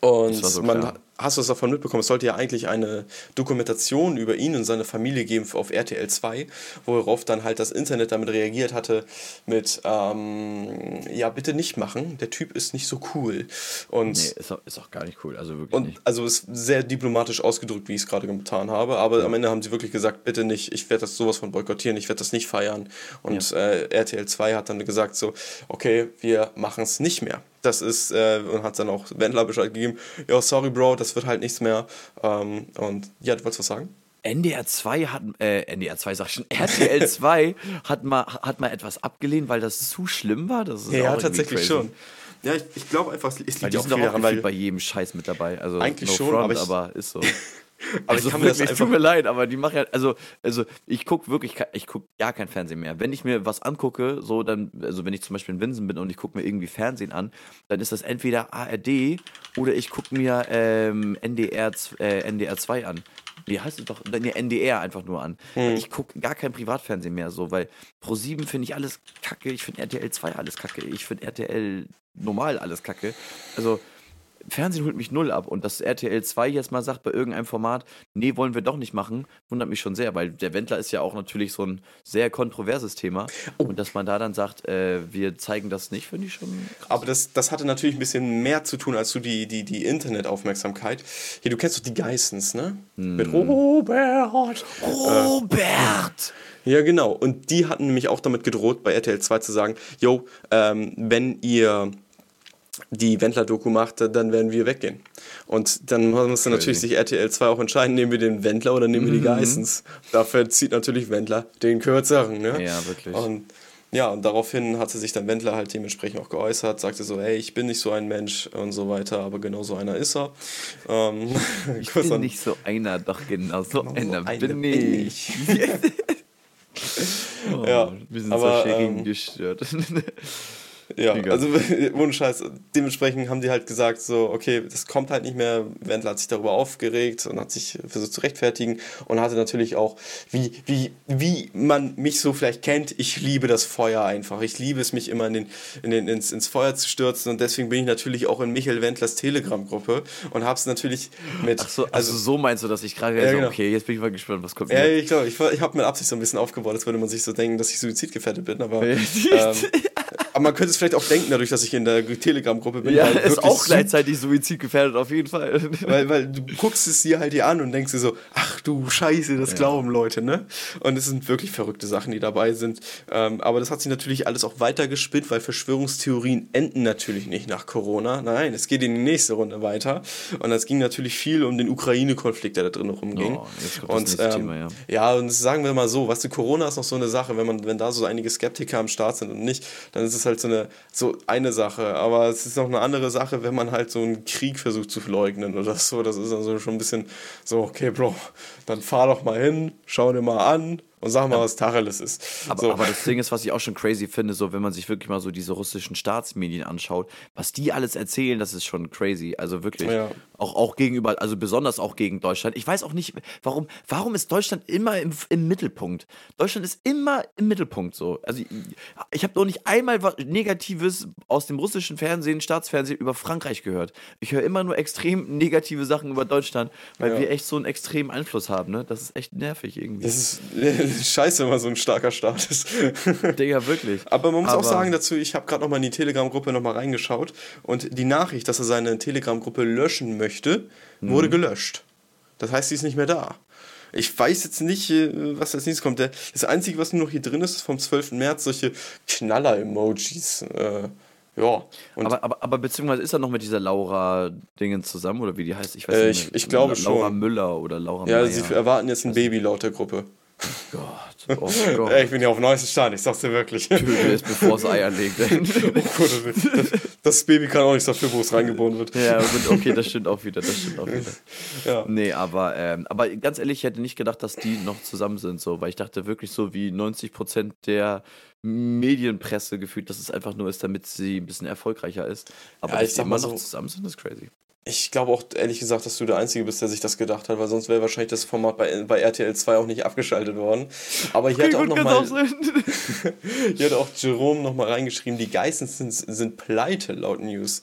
und Das war so man. Hast du es davon mitbekommen, es sollte ja eigentlich eine Dokumentation über ihn und seine Familie geben auf RTL 2, worauf dann halt das Internet damit reagiert hatte mit, ähm, ja, bitte nicht machen, der Typ ist nicht so cool. Und Nee, ist auch, ist auch gar nicht cool. Also wirklich und nicht. also ist sehr diplomatisch ausgedrückt, wie ich es gerade getan habe, aber am Ende haben sie wirklich gesagt, bitte nicht, ich werde das sowas von boykottieren, ich werde das nicht feiern. Und äh, RTL 2 hat dann gesagt so, okay, wir machen es nicht mehr. Das ist, äh, und hat dann auch Wendler Bescheid gegeben, ja, sorry Bro, das wird halt nichts mehr. Ähm, und ja, du wolltest was sagen? NDR 2 hat, äh, NDR 2 sag ich schon, [laughs] RTL 2 hat mal, hat mal etwas abgelehnt, weil das zu schlimm war. Das ist Ja, tatsächlich crazy. schon. Ja, ich, ich glaube einfach, es liegt Weil die auch sind auch daran, gefühlt bei weil, jedem Scheiß mit dabei. Also Eigentlich no schon, front, aber ich- aber ist so. [laughs] [laughs] aber also ich kann mir das wirklich, tut mir leid, aber die machen ja, also, also ich gucke wirklich, ich gucke gar kein Fernsehen mehr. Wenn ich mir was angucke, so dann, also wenn ich zum Beispiel in Winsen bin und ich gucke mir irgendwie Fernsehen an, dann ist das entweder ARD oder ich gucke mir ähm, NDR, äh, NDR 2 an. Wie heißt es doch? Nee, NDR einfach nur an. Hm. Ich gucke gar kein Privatfernsehen mehr so, weil Pro 7 finde ich alles kacke, ich finde RTL 2 alles kacke, ich finde RTL normal alles kacke. Also Fernsehen holt mich null ab und dass RTL 2 jetzt mal sagt bei irgendeinem Format, nee, wollen wir doch nicht machen, wundert mich schon sehr, weil der Wendler ist ja auch natürlich so ein sehr kontroverses Thema Oh. und dass man da dann sagt, äh, wir zeigen das nicht, finde ich schon. Aber das, das hatte natürlich ein bisschen mehr zu tun als so die, die, die Internetaufmerksamkeit. Hier, du kennst doch die Geissens, ne? Mit Robert. Robert! Ja, genau. Und die hatten nämlich auch damit gedroht, bei RTL 2 zu sagen, yo, ähm, wenn ihr die Wendler-Doku macht, dann werden wir weggehen. Und dann musste natürlich sich RTL 2 auch entscheiden, nehmen wir den Wendler oder nehmen wir die Geissens. Dafür zieht natürlich Wendler den kürzeren. Ne? Ja, wirklich. Und ja, und daraufhin hatte sich dann Wendler halt dementsprechend auch geäußert, sagte so, ey, ich bin nicht so ein Mensch und so weiter, aber genau so einer ist er. Ähm, [laughs] Ich bin nicht so einer, doch genau so einer einer bin bin ich. oh, [laughs] Ja, wir sind aber, so ähm, gestört. [laughs] Ja, Egal. also [laughs] ohne Scheiß. Dementsprechend haben die halt gesagt, so, okay, das kommt halt nicht mehr. Wendler hat sich darüber aufgeregt und hat sich versucht zu rechtfertigen und hatte natürlich auch, wie, wie, wie man mich so vielleicht kennt, ich liebe das Feuer einfach. Ich liebe es, mich immer in den, in den, ins, ins Feuer zu stürzen und deswegen bin ich natürlich auch in Michael Wendlers Telegram-Gruppe und habe es natürlich mit. Ach so, also so meinst du, dass ich gerade so, genau. okay, jetzt bin ich mal gespannt, was kommt Ja, ich glaube, ich, ich habe mit Absicht so ein bisschen aufgebaut, als würde man sich so denken, dass ich suizidgefährdet bin, aber, [laughs] ähm, aber man könnte es vielleicht auch denken, dadurch, dass ich in der Telegram-Gruppe bin. Ja, ist auch gleichzeitig suizidgefährdet, auf jeden Fall. Weil, weil du guckst es dir halt dir an und denkst dir so, ach du Scheiße, das glauben Leute, ne? Und es sind wirklich verrückte Sachen, die dabei sind. Ähm, aber das hat sich natürlich alles auch weitergespinnt, weil Verschwörungstheorien enden natürlich nicht nach Corona. Nein, es geht in die nächste Runde weiter. Und es ging natürlich viel um den Ukraine-Konflikt, der da drin rumging. Oh, das nächste Thema, ja. ja, und sagen wir mal so, was du, Corona ist noch so eine Sache, wenn man, wenn da so einige Skeptiker am Start sind und nicht, dann ist es halt so eine, so eine Sache. Aber es ist noch eine andere Sache, wenn man halt so einen Krieg versucht zu leugnen oder so. Das ist also schon ein bisschen so, okay, Bro, dann fahr doch mal hin, schau dir mal an und sag mal, was Tacheles ist. Aber, so. aber das [laughs] Ding ist, was ich auch schon crazy finde, so wenn man sich wirklich mal so diese russischen Staatsmedien anschaut, was die alles erzählen, das ist schon crazy. Also wirklich. Ja. Auch, auch gegenüber, also besonders auch gegen Deutschland. Ich weiß auch nicht, warum, warum ist Deutschland immer im, im Mittelpunkt? Deutschland ist immer im Mittelpunkt so. Also ich, ich habe noch nicht einmal was Negatives aus dem russischen Fernsehen, Staatsfernsehen über Frankreich gehört. Ich höre immer nur extrem negative Sachen über Deutschland, weil Ja. wir echt so einen extremen Einfluss haben. Ne? Das ist echt nervig irgendwie. das ist [laughs] scheiße, wenn man so ein starker Staat ist. [laughs] Digga, wirklich. Aber man muss auch Aber- sagen dazu, ich habe gerade noch mal in die Telegram-Gruppe noch mal reingeschaut und die Nachricht, dass er seine Telegram-Gruppe löschen möchte, wurde gelöscht. Das heißt, sie ist nicht mehr da. Ich weiß jetzt nicht, äh, was als nächstes kommt. Das Einzige, was nur noch hier drin ist, ist vom 12. März solche Knaller-Emojis. Äh, ja. Aber, aber, aber beziehungsweise ist er noch mit dieser Laura Dingen zusammen oder wie die heißt? Ich weiß Äh, nicht. ich- ich glaube Laura schon. Müller oder Laura ja, Meyer. sie erwarten jetzt ein Baby laut der Gruppe. [laughs] Gott, oh Gott. Ich bin ja auf neuestem Stand, ich sag's dir wirklich. Töte es, bevor es Eier legt. [laughs] Oh das, das Baby kann auch nichts dafür, wo es reingeboren wird. ja, gut, okay, das stimmt auch wieder, das stimmt auch wieder. [laughs] Ja. Nee, aber, ähm, aber ganz ehrlich, ich hätte nicht gedacht, dass die noch zusammen sind, so, weil ich dachte wirklich so wie 90% der Medienpresse gefühlt, dass es einfach nur ist, damit sie ein bisschen erfolgreicher ist. Aber Ja, dass die immer noch so- zusammen sind, ist crazy. Ich glaube auch ehrlich gesagt, dass du der Einzige bist, der sich das gedacht hat, weil sonst wäre wahrscheinlich das Format bei, bei RTL 2 auch nicht abgeschaltet worden. Aber hier hat auch noch mal, [laughs] hier hat auch Jerome noch mal reingeschrieben, die Geissens sind, sind pleite laut News.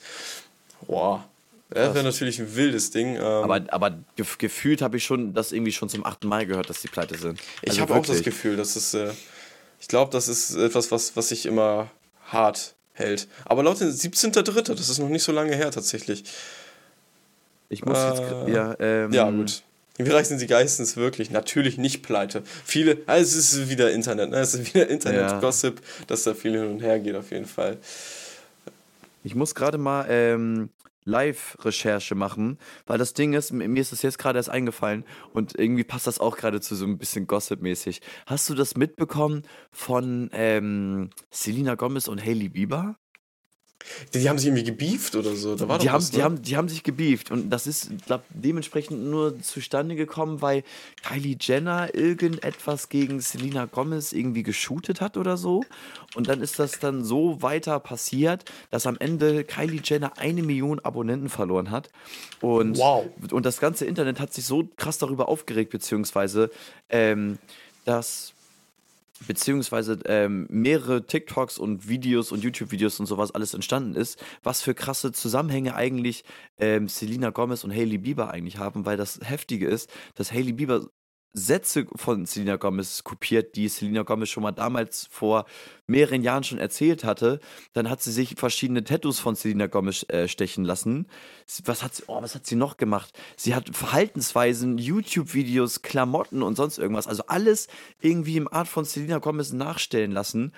Boah. Ja, wäre natürlich ein wildes Ding. Ähm, aber, aber gef gefühlt habe ich schon das irgendwie schon zum achten Mal gehört, dass die pleite sind. Also ich habe auch das Gefühl, dass es, äh, ich glaube, das ist etwas, was, was sich immer hart hält. Aber laut dem 17.3., das ist noch nicht so lange her tatsächlich. Ich muss äh, jetzt, ja, ähm, ja, gut. Wie reich sind sie geistens wirklich? Natürlich nicht pleite. Viele, also es ist wieder Internet, ne? es ist wieder Internet-Gossip, ja. dass da viel hin und her geht auf jeden Fall. Ich muss gerade mal ähm, Live-Recherche machen, weil das Ding ist, mir ist das jetzt gerade erst eingefallen und irgendwie passt das auch gerade zu so ein bisschen Gossip-mäßig. Hast du das mitbekommen von ähm, Selena Gomez und Hailey Bieber? Die, haben sich irgendwie gebieft oder so. Da war die, doch haben, was, die, ne? haben, die haben sich gebieft und das ist, glaube dementsprechend nur zustande gekommen, weil Kylie Jenner irgendetwas gegen Selena Gomez irgendwie geshootet hat oder so. Und dann ist das dann so weiter passiert, dass am Ende Kylie Jenner eine Million Abonnenten verloren hat. Und, wow. und das ganze Internet hat sich so krass darüber aufgeregt, beziehungsweise ähm, dass beziehungsweise ähm, mehrere TikToks und Videos und YouTube-Videos und sowas alles entstanden ist, was für krasse Zusammenhänge eigentlich ähm, Selena Gomez und Hailey Bieber eigentlich haben, weil das Heftige ist, dass Hailey Bieber Sätze von Selena Gomez kopiert, die Selena Gomez schon mal damals vor mehreren Jahren schon erzählt hatte. Dann hat sie sich verschiedene Tattoos von Selena Gomez äh, stechen lassen. Was hat, sie, oh, was hat sie noch gemacht? Sie hat Verhaltensweisen, YouTube-Videos, Klamotten und sonst irgendwas. Also alles irgendwie im Art von Selena Gomez nachstellen lassen.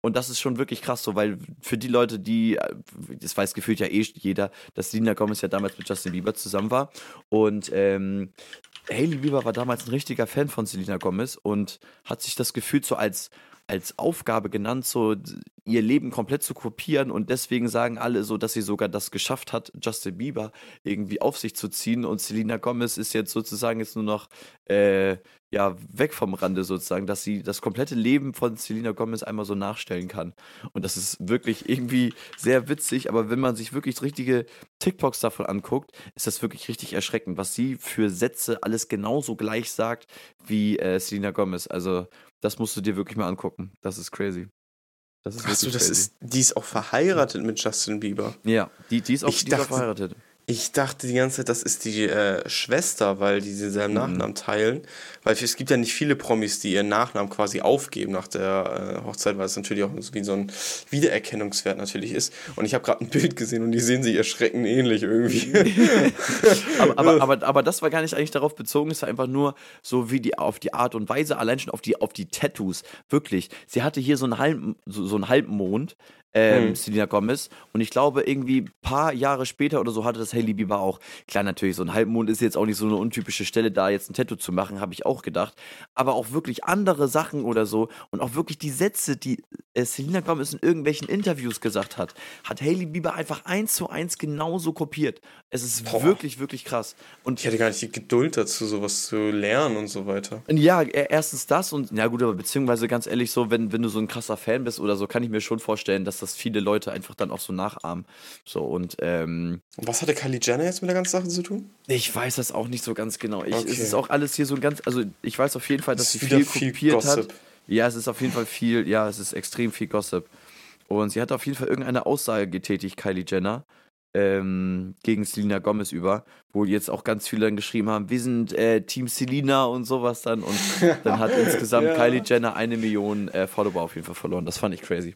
Und das ist schon wirklich krass so, weil für die Leute, die, äh, das weiß gefühlt ja eh jeder, dass Selena Gomez ja damals mit Justin Bieber zusammen war. Und ähm, Hailey Bieber war damals ein richtiger Fan von Selena Gomez und hat sich das gefühlt so als, als Aufgabe genannt, so ihr Leben komplett zu kopieren und deswegen sagen alle so, dass sie sogar das geschafft hat, Justin Bieber irgendwie auf sich zu ziehen und Selena Gomez ist jetzt sozusagen jetzt nur noch äh, ja, weg vom Rande sozusagen, dass sie das komplette Leben von Selena Gomez einmal so nachstellen kann. Und das ist wirklich irgendwie sehr witzig, aber wenn man sich wirklich richtige TikToks davon anguckt, ist das wirklich richtig erschreckend, was sie für Sätze alles genauso gleich sagt wie äh, Selena Gomez. Also, das musst du dir wirklich mal angucken. Das ist crazy. Das ist Achso, das crazy. ist, die ist auch verheiratet mit Justin Bieber. Ja, die, die ist auch, die dachte, ist auch verheiratet. Ich dachte die ganze Zeit, das ist die äh, Schwester, weil die denselben mhm. Nachnamen teilen. Weil es gibt ja nicht viele Promis, die ihren Nachnamen quasi aufgeben nach der äh, Hochzeit, weil es natürlich auch wie so ein Wiedererkennungswert natürlich ist. Und ich habe gerade ein Bild gesehen und die sehen sich erschreckend ähnlich irgendwie. [laughs] aber, aber, [laughs] aber, aber, das war gar nicht eigentlich darauf bezogen, es war einfach nur so wie die auf die Art und Weise, allein schon auf die, auf die Tattoos. Wirklich. Sie hatte hier so einen, Halb, so, so einen Halbmond ähm, mhm. Selena Gomez. Und ich glaube, irgendwie ein paar Jahre später oder so hatte das Hailey Bieber auch. Klar, natürlich, so ein Halbmond ist jetzt auch nicht so eine untypische Stelle, da jetzt ein Tattoo zu machen, habe ich auch gedacht. Aber auch wirklich andere Sachen oder so und auch wirklich die Sätze, die äh, Selena Gomez in irgendwelchen Interviews gesagt hat, hat Hailey Bieber einfach eins zu eins genauso kopiert. Es ist Boah. wirklich, wirklich krass. Und ich hatte gar nicht die Geduld dazu, sowas zu lernen und so weiter. Ja, e, erstens das und, ja gut, aber beziehungsweise ganz ehrlich so, wenn, wenn du so ein krasser Fan bist oder so, kann ich mir schon vorstellen, dass das viele Leute einfach dann auch so nachahmen. So und, ähm, und was hatte Kylie Jenner jetzt mit der ganzen Sache zu tun? Ich weiß das auch nicht so ganz genau. Ich, okay. Es ist auch alles hier so ein ganz, also ich weiß auf jeden Fall, dass sie viel kopiert viel hat. Ja, es ist auf jeden Fall viel, ja, es ist extrem viel Gossip. Und sie hat auf jeden Fall irgendeine Aussage getätigt, Kylie Jenner, ähm, gegen Selena Gomez über, wo jetzt auch ganz viele dann geschrieben haben, wir sind äh, Team Selena und sowas dann. Und dann hat [laughs] insgesamt ja. Kylie Jenner eine Million äh, Follower auf jeden Fall verloren. Das fand ich crazy.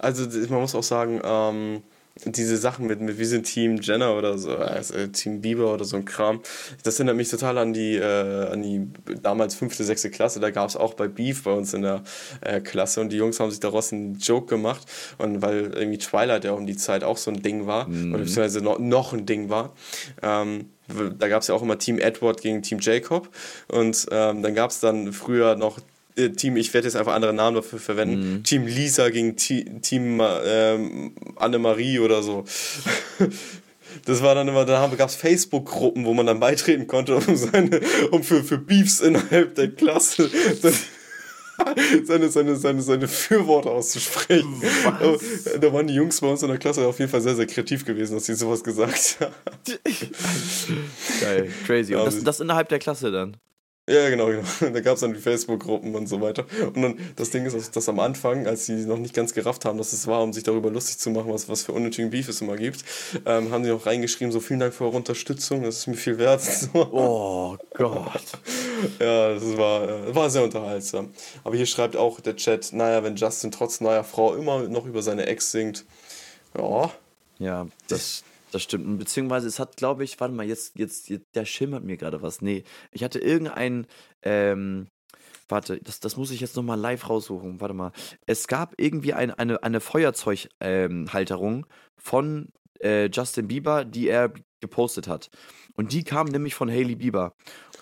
Also man muss auch sagen, ähm, diese Sachen mit, mit wir sind Team Jenner oder so, also Team Bieber oder so ein Kram, das erinnert mich total an die, äh, an die damals fünfte, sechste Klasse. Da gab es auch bei Beef bei uns in der äh, Klasse und die Jungs haben sich daraus einen Joke gemacht. Und weil irgendwie Twilight ja um die Zeit auch so ein Ding war, mhm. oder beziehungsweise noch, noch ein Ding war. Ähm, da gab es ja auch immer Team Edward gegen Team Jacob. Und ähm, dann gab es dann früher noch äh, Team, ich werde jetzt einfach andere Namen dafür verwenden, mhm. Team Lisa gegen Team ähm, Annemarie oder so. [laughs] Das war dann immer, da gab es Facebook-Gruppen, wo man dann beitreten konnte, [laughs] um, seine, um für, für Beefs innerhalb der Klasse [laughs] seine, seine, seine, seine Fürworte auszusprechen. Was? Da waren die Jungs bei uns in der Klasse auf jeden Fall sehr, sehr kreativ gewesen, dass sie sowas gesagt haben. Geil, crazy. Und das, das innerhalb der Klasse dann? Ja, genau, genau. [laughs] Da gab es dann die Facebook-Gruppen und so weiter. Und dann das Ding ist, dass, dass am Anfang, als sie noch nicht ganz gerafft haben, dass es war, um sich darüber lustig zu machen, was, was für unnötigen Beef es immer gibt, ähm, haben sie noch reingeschrieben, so vielen Dank für eure Unterstützung, das ist mir viel wert. [laughs] Oh Gott. [laughs] ja, das war, äh, war sehr unterhaltsam. Aber hier schreibt auch der Chat, naja, wenn Justin trotz neuer Frau immer noch über seine Ex singt, ja. Ja, das, das stimmt. Beziehungsweise es hat, glaube ich, warte mal, jetzt, jetzt, jetzt, der schimmert mir gerade was. Nee, ich hatte irgendein, ähm, warte, das, das muss ich jetzt nochmal live raussuchen. Warte mal. Es gab irgendwie ein, eine, eine Feuerzeughalterung ähm, von äh, Justin Bieber, die er gepostet hat. Und die kam nämlich von Hailey Bieber.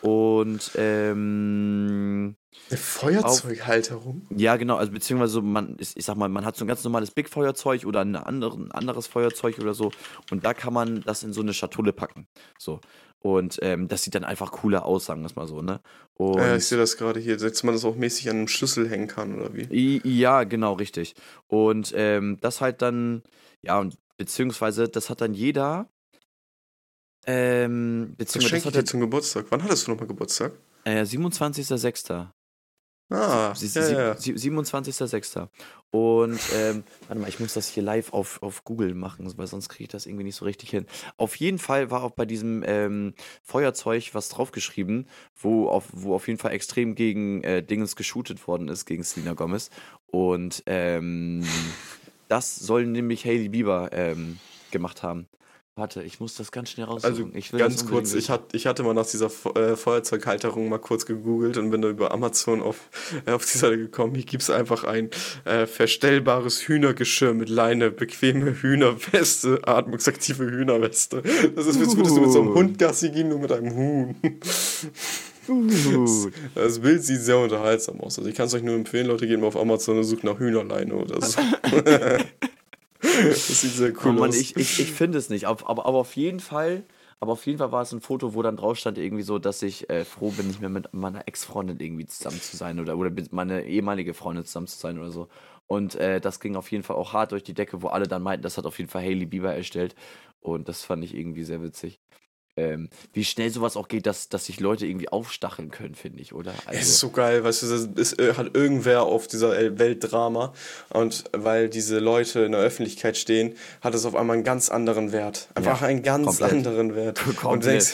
Und ähm, eine Feuerzeughalterung? Auf, ja, genau, also beziehungsweise man, ich, ich sag mal, man hat so ein ganz normales Big-Feuerzeug oder ein, andere, ein anderes Feuerzeug oder so und da kann man das in so eine Schatulle packen. So. Und ähm, das sieht dann einfach cooler aus, sagen wir es mal so, ne? Und ja, ich sehe das gerade hier, dass man das auch mäßig an einem Schlüssel hängen kann, oder wie? Ja, genau, richtig. Und ähm, das halt dann, ja, und beziehungsweise das hat dann jeder. Ähm, beziehungsweise das, das hat dir zum Geburtstag. Wann hattest du nochmal Geburtstag? Äh, 27.06. Ah, Sie, ja, ja. 27.06. Und ähm, warte mal, ich muss das hier live auf, auf Google machen, weil sonst kriege ich das irgendwie nicht so richtig hin. Auf jeden Fall war auch bei diesem ähm, Feuerzeug was draufgeschrieben, wo auf, wo auf jeden Fall extrem gegen äh, Dingens geshootet worden ist, gegen Selena Gomez. Und ähm, das soll nämlich Hailey Bieber ähm, gemacht haben. Warte, ich muss das ganz schnell raussuchen. Also ganz kurz, ich, hat, ich hatte mal nach dieser äh, Feuerzeughalterung mal kurz gegoogelt und bin da über Amazon auf, äh, auf die Seite gekommen. Hier gibt es einfach ein äh, verstellbares Hühnergeschirr mit Leine, bequeme Hühnerweste, atmungsaktive Hühnerweste. Das ist, als würdest du mit so einem Hund Gassi gehen, nur mit einem Huhn. Das, das, Bild sieht sehr unterhaltsam aus. Also ich kann es euch nur empfehlen, Leute, geht mal auf Amazon und sucht nach Hühnerleine oder so. [laughs] Das sieht sehr cool oh Mann, aus. Ich, ich, ich finde es nicht. Aber, aber, aber auf jeden Fall. Aber auf jeden Fall war es ein Foto, wo dann drauf stand irgendwie so, dass ich äh, froh bin, nicht mehr mit meiner Ex-Freundin irgendwie zusammen zu sein oder, oder mit meiner ehemalige Freundin zusammen zu sein oder so. Und äh, das ging auf jeden Fall auch hart durch die Decke, wo alle dann meinten, das hat auf jeden Fall Hailey Bieber erstellt. Und das fand ich irgendwie sehr witzig ähm, wie schnell sowas auch geht, dass, dass sich Leute irgendwie aufstacheln können, finde ich, oder? Also, es ist so geil, weißt du, das ist, äh, hat irgendwer auf dieser Weltdrama und weil diese Leute in der Öffentlichkeit stehen, hat es auf einmal einen ganz anderen Wert. Einfach ja, einen ganz komplett. anderen Wert. [laughs] Und denkst,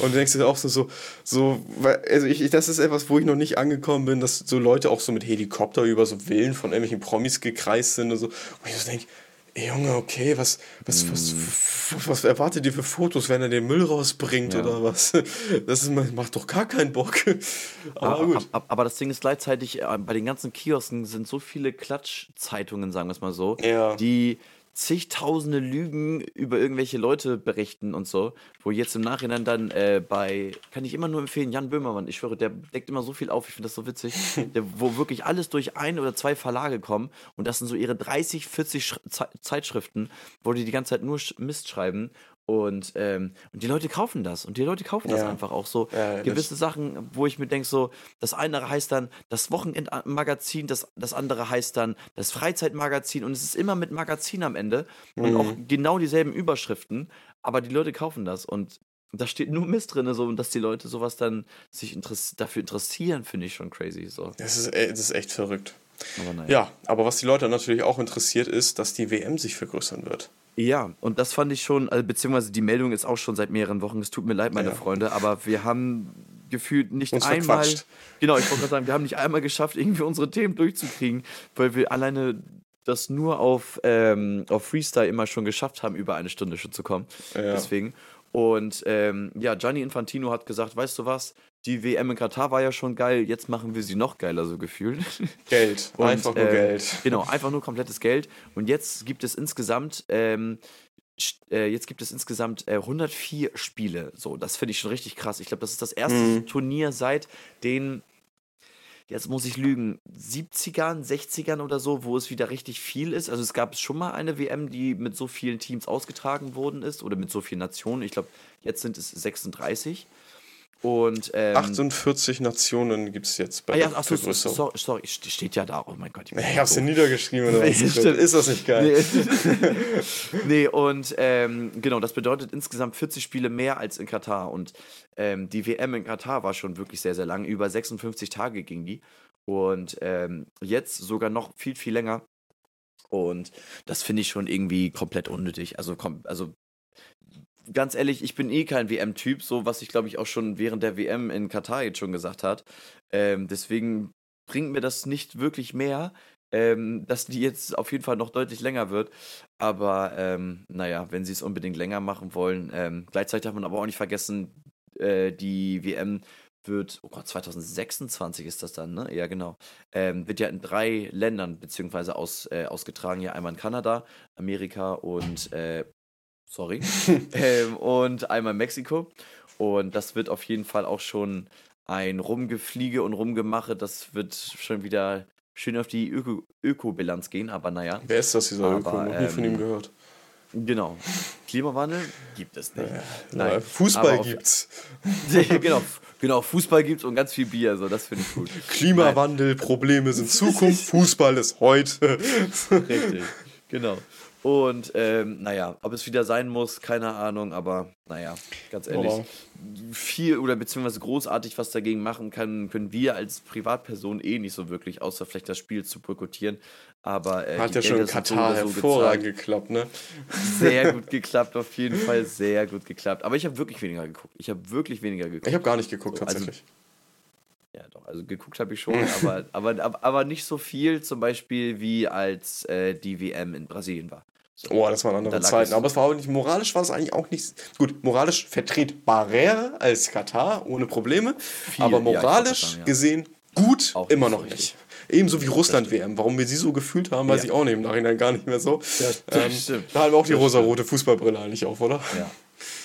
und denkst du auch so, so, so also ich, das ist etwas, wo ich noch nicht angekommen bin, dass so Leute auch so mit Helikopter über so Villen von irgendwelchen Promis gekreist sind und so. Und ich so denke, Junge, okay, was, was, was, was, was, erwartet ihr für Fotos, wenn er den Müll rausbringt ja. oder was? Das ist, macht doch gar keinen Bock. [laughs] Aber, aber gut. Aber, aber, das Ding ist gleichzeitig, äh, bei den ganzen Kiosken sind so viele Klatschzeitungen, sagen wir es mal so, ja. die zigtausende Lügen über irgendwelche Leute berichten und so, wo jetzt im Nachhinein dann äh, bei, kann ich immer nur empfehlen, Jan Böhmermann, ich schwöre, der deckt immer so viel auf, ich finde das so witzig, [laughs] der, wo wirklich alles durch ein oder zwei Verlage kommen und das sind so ihre 30, 40 Sch Zeitschriften, wo die die ganze Zeit nur Mist schreiben und, ähm, und die Leute kaufen das. Und die Leute kaufen das einfach auch so. Ja, gewisse Sachen, wo ich mir denke, so, das eine heißt dann das Wochenendmagazin, das, das andere heißt dann das Freizeitmagazin. Und es ist immer mit Magazin am Ende. Mhm. Und auch genau dieselben Überschriften. Aber die Leute kaufen das. Und da steht nur Mist drin, so, und dass die Leute sowas dann sich interess dafür interessieren, finde ich schon crazy. So. Das, ist, das ist echt verrückt. Aber naja. Ja, aber was die Leute natürlich auch interessiert, ist, dass die WM sich vergrößern wird. Ja, und das fand ich schon, also, beziehungsweise die Meldung ist auch schon seit mehreren Wochen. Es tut mir leid, meine ja. Freunde, aber wir haben gefühlt nicht Uns einmal. Verquatscht. Genau, ich wollte gerade sagen, wir haben nicht einmal geschafft, irgendwie unsere Themen durchzukriegen, weil wir alleine das nur auf, ähm, auf Freestyle immer schon geschafft haben, über eine Stunde schon zu kommen. Ja. Deswegen. Und ähm, ja, Gianni Infantino hat gesagt, weißt du was, die WM in Katar war ja schon geil, jetzt machen wir sie noch geiler, so gefühlt. [laughs] Geld, und, einfach nur äh, Geld. [laughs] Genau, einfach nur komplettes Geld. Und jetzt gibt es insgesamt, ähm, äh, jetzt gibt es insgesamt äh, 104 Spiele. So, das finde ich schon richtig krass. Ich glaube, das ist das erste mhm. Turnier seit den jetzt muss ich lügen, 70ern, 60ern oder so, wo es wieder richtig viel ist. Also es gab schon mal eine WM, die mit so vielen Teams ausgetragen worden ist oder mit so vielen Nationen. Ich glaube, jetzt sind es 36. Und, ähm, 48 Nationen gibt es jetzt bei ah, ja, ach so, so, sorry, sorry, steht ja da. Oh mein Gott. Ich, ich hab's dir niedergeschrieben oder [laughs] was? ist das nicht geil? Nee, [laughs] nee und ähm, genau, das bedeutet insgesamt 40 Spiele mehr als in Katar. Und ähm, die WM in Katar war schon wirklich sehr, sehr lang. Über 56 Tage ging die. Und ähm, jetzt sogar noch viel, viel länger. Und das finde ich schon irgendwie komplett unnötig. Also, also ganz ehrlich, ich bin eh kein WM-Typ, so was ich glaube ich auch schon während der WM in Katar jetzt schon gesagt hat. Ähm, deswegen bringt mir das nicht wirklich mehr, ähm, dass die jetzt auf jeden Fall noch deutlich länger wird. Aber ähm, naja, wenn sie es unbedingt länger machen wollen. Ähm, gleichzeitig darf man aber auch nicht vergessen, äh, die WM wird, oh Gott, 2026 ist das dann, ne? Ja, genau. Ähm, wird ja in drei Ländern beziehungsweise aus, äh, ausgetragen. Ja, einmal in Kanada, Amerika und äh, sorry. [laughs] ähm, und einmal Mexiko. Und das wird auf jeden Fall auch schon ein Rumgefliege und Rumgemache. Das wird schon wieder schön auf die Öko Ökobilanz gehen, aber naja. Wer ist das, dieser Öko? Noch nie von ihm ähm, gehört. Genau. Klimawandel gibt es nicht. Ja, Nein. Fußball aber gibt's. [laughs] genau, genau, Fußball gibt's und ganz viel Bier, so das finde ich gut. Klimawandel, Nein. Probleme sind [laughs] Zukunft, Fußball ist heute. Richtig, genau. Und ähm, naja, ob es wieder sein muss, keine Ahnung, aber naja, ganz ehrlich, oh. viel oder beziehungsweise großartig was dagegen machen kann, können wir als Privatperson eh nicht so wirklich, außer vielleicht das Spiel zu boykottieren. Aber äh, hat ja schon in Katar so hervorragend geklappt, ne? Sehr gut [laughs] geklappt, auf jeden Fall sehr gut geklappt. Aber ich habe wirklich weniger geguckt. Ich habe wirklich weniger geguckt. Ich habe gar nicht geguckt, so, also tatsächlich. Also, ja, doch, also geguckt habe ich schon, [laughs] aber, aber, aber, nicht so viel, zum Beispiel wie als äh, die WM in Brasilien war. Oh, das waren andere Zeiten. Aber es war auch nicht, moralisch war es eigentlich auch nicht. Gut, moralisch vertretbarer als Katar, ohne Probleme. Viel, aber moralisch ja, sagen, ja. gesehen gut auch immer noch richtig. nicht. Ebenso wie Russland-WM. Warum wir sie so gefühlt haben, weiß ja. ich auch nicht im Nachhinein gar nicht mehr so. Ähm, da haben wir auch die rosa-rote Fußballbrille eigentlich auf, oder? Ja.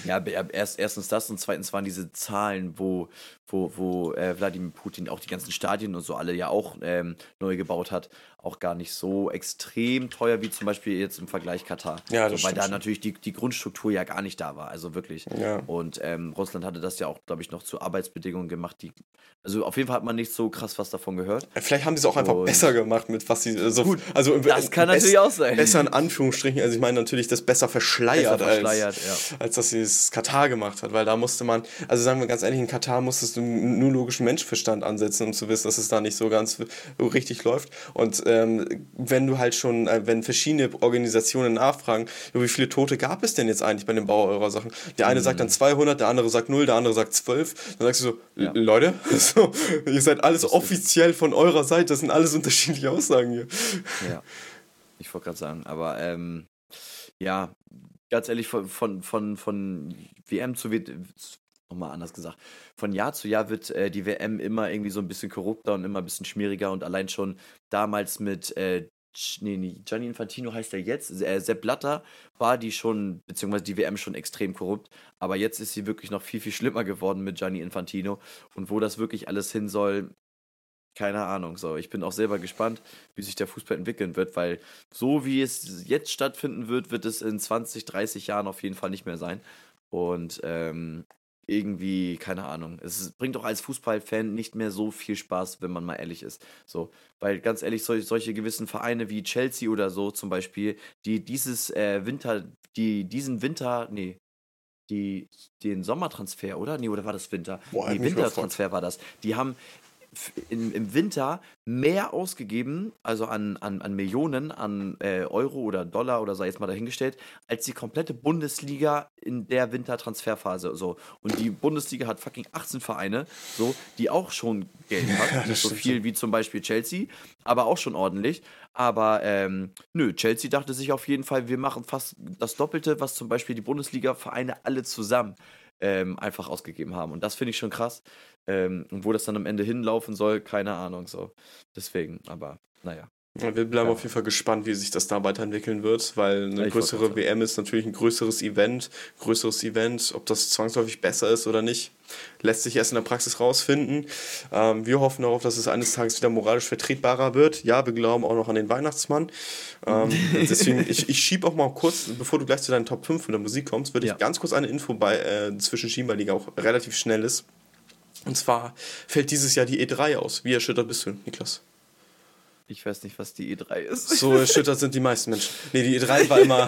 Ja, erst, erstens das und zweitens waren diese Zahlen, wo, wo, wo äh, Wladimir Putin auch die ganzen Stadien und so alle ja auch ähm, neu gebaut hat, auch gar nicht so extrem teuer wie zum Beispiel jetzt im Vergleich Katar. Ja, das so, Weil da natürlich die, die Grundstruktur ja gar nicht da war, also wirklich. Ja. Und ähm, Russland hatte das ja auch, glaube ich, noch zu Arbeitsbedingungen gemacht, die. Also auf jeden Fall hat man nicht so krass was davon gehört. Vielleicht haben die es auch einfach und besser gemacht mit was sie äh, so. Gut, also das kann natürlich auch sein. Besser in Anführungsstrichen, also ich meine natürlich das besser verschleiert, besser verschleiert als, ja. als dass sie es Katar gemacht hat, weil da musste man, also sagen wir ganz ehrlich, in Katar musstest du nur logischen Menschverstand ansetzen, um zu wissen, dass es da nicht so ganz richtig läuft. Und ähm, wenn du halt schon, äh, wenn verschiedene Organisationen nachfragen, wie viele Tote gab es denn jetzt eigentlich bei dem Bau eurer Sachen? Der eine mhm. sagt dann 200, der andere sagt 0, der andere sagt 12. Dann sagst du so, ja. Leute, [laughs] so, ihr seid alles offiziell von eurer Seite, das sind alles unterschiedliche Aussagen hier. Ja, ich wollte gerade sagen, aber ähm, ja, ganz ehrlich, von, von, von, von WM zu WM, nochmal anders gesagt, von Jahr zu Jahr wird äh, die WM immer irgendwie so ein bisschen korrupter und immer ein bisschen schmieriger und allein schon damals mit äh, nee, nee, Gianni Infantino heißt er jetzt, äh, Sepp Blatter war die schon, beziehungsweise die WM schon extrem korrupt, aber jetzt ist sie wirklich noch viel, viel schlimmer geworden mit Gianni Infantino und wo das wirklich alles hin soll, keine Ahnung. So, ich bin auch selber gespannt, wie sich der Fußball entwickeln wird, weil so wie es jetzt stattfinden wird, wird es in 20, 30 Jahren auf jeden Fall nicht mehr sein. Und ähm, irgendwie, keine Ahnung. Es bringt auch als Fußballfan nicht mehr so viel Spaß, wenn man mal ehrlich ist. So, weil ganz ehrlich, sol solche gewissen Vereine wie Chelsea oder so zum Beispiel, die dieses äh, Winter, die diesen Winter, nee, die, den Sommertransfer, oder? Nee, oder war das Winter? Boah, nee, Wintertransfer war das. Die haben in, im Winter mehr ausgegeben, also an, an, an Millionen, an äh, Euro oder Dollar oder sei jetzt mal dahingestellt, als die komplette Bundesliga in der Wintertransferphase. So. Und die Bundesliga hat fucking 18 Vereine, so, die auch schon Geld hat. Nicht so viel wie zum Beispiel Chelsea, aber auch schon ordentlich. Aber ähm, nö, Chelsea dachte sich auf jeden Fall, wir machen fast das Doppelte, was zum Beispiel die Bundesliga-Vereine alle zusammen ähm, einfach ausgegeben haben. Und das finde ich schon krass. Ähm, und wo das dann am Ende hinlaufen soll, keine Ahnung so. Deswegen, aber naja. Ja, wir bleiben ja. auf jeden Fall gespannt, wie sich das da weiterentwickeln wird, weil eine ja, größere WM ist natürlich ein größeres Event, größeres Event, ob das zwangsläufig besser ist oder nicht, lässt sich erst in der Praxis rausfinden. Ähm, wir hoffen darauf, dass es eines Tages wieder moralisch vertretbarer wird. Ja, wir glauben auch noch an den Weihnachtsmann. Ähm, [laughs] deswegen, ich, ich schiebe auch mal kurz, bevor du gleich zu deinen Top 5 von der Musik kommst, würde ich ganz kurz eine Info bei, äh, zwischen schieben, weil die auch relativ schnell ist. Und zwar fällt dieses Jahr die E3 aus. Wie erschüttert bist du, Niklas? Ich weiß nicht, was die E3 ist. So erschüttert sind die meisten Menschen. Nee, die E3 war immer.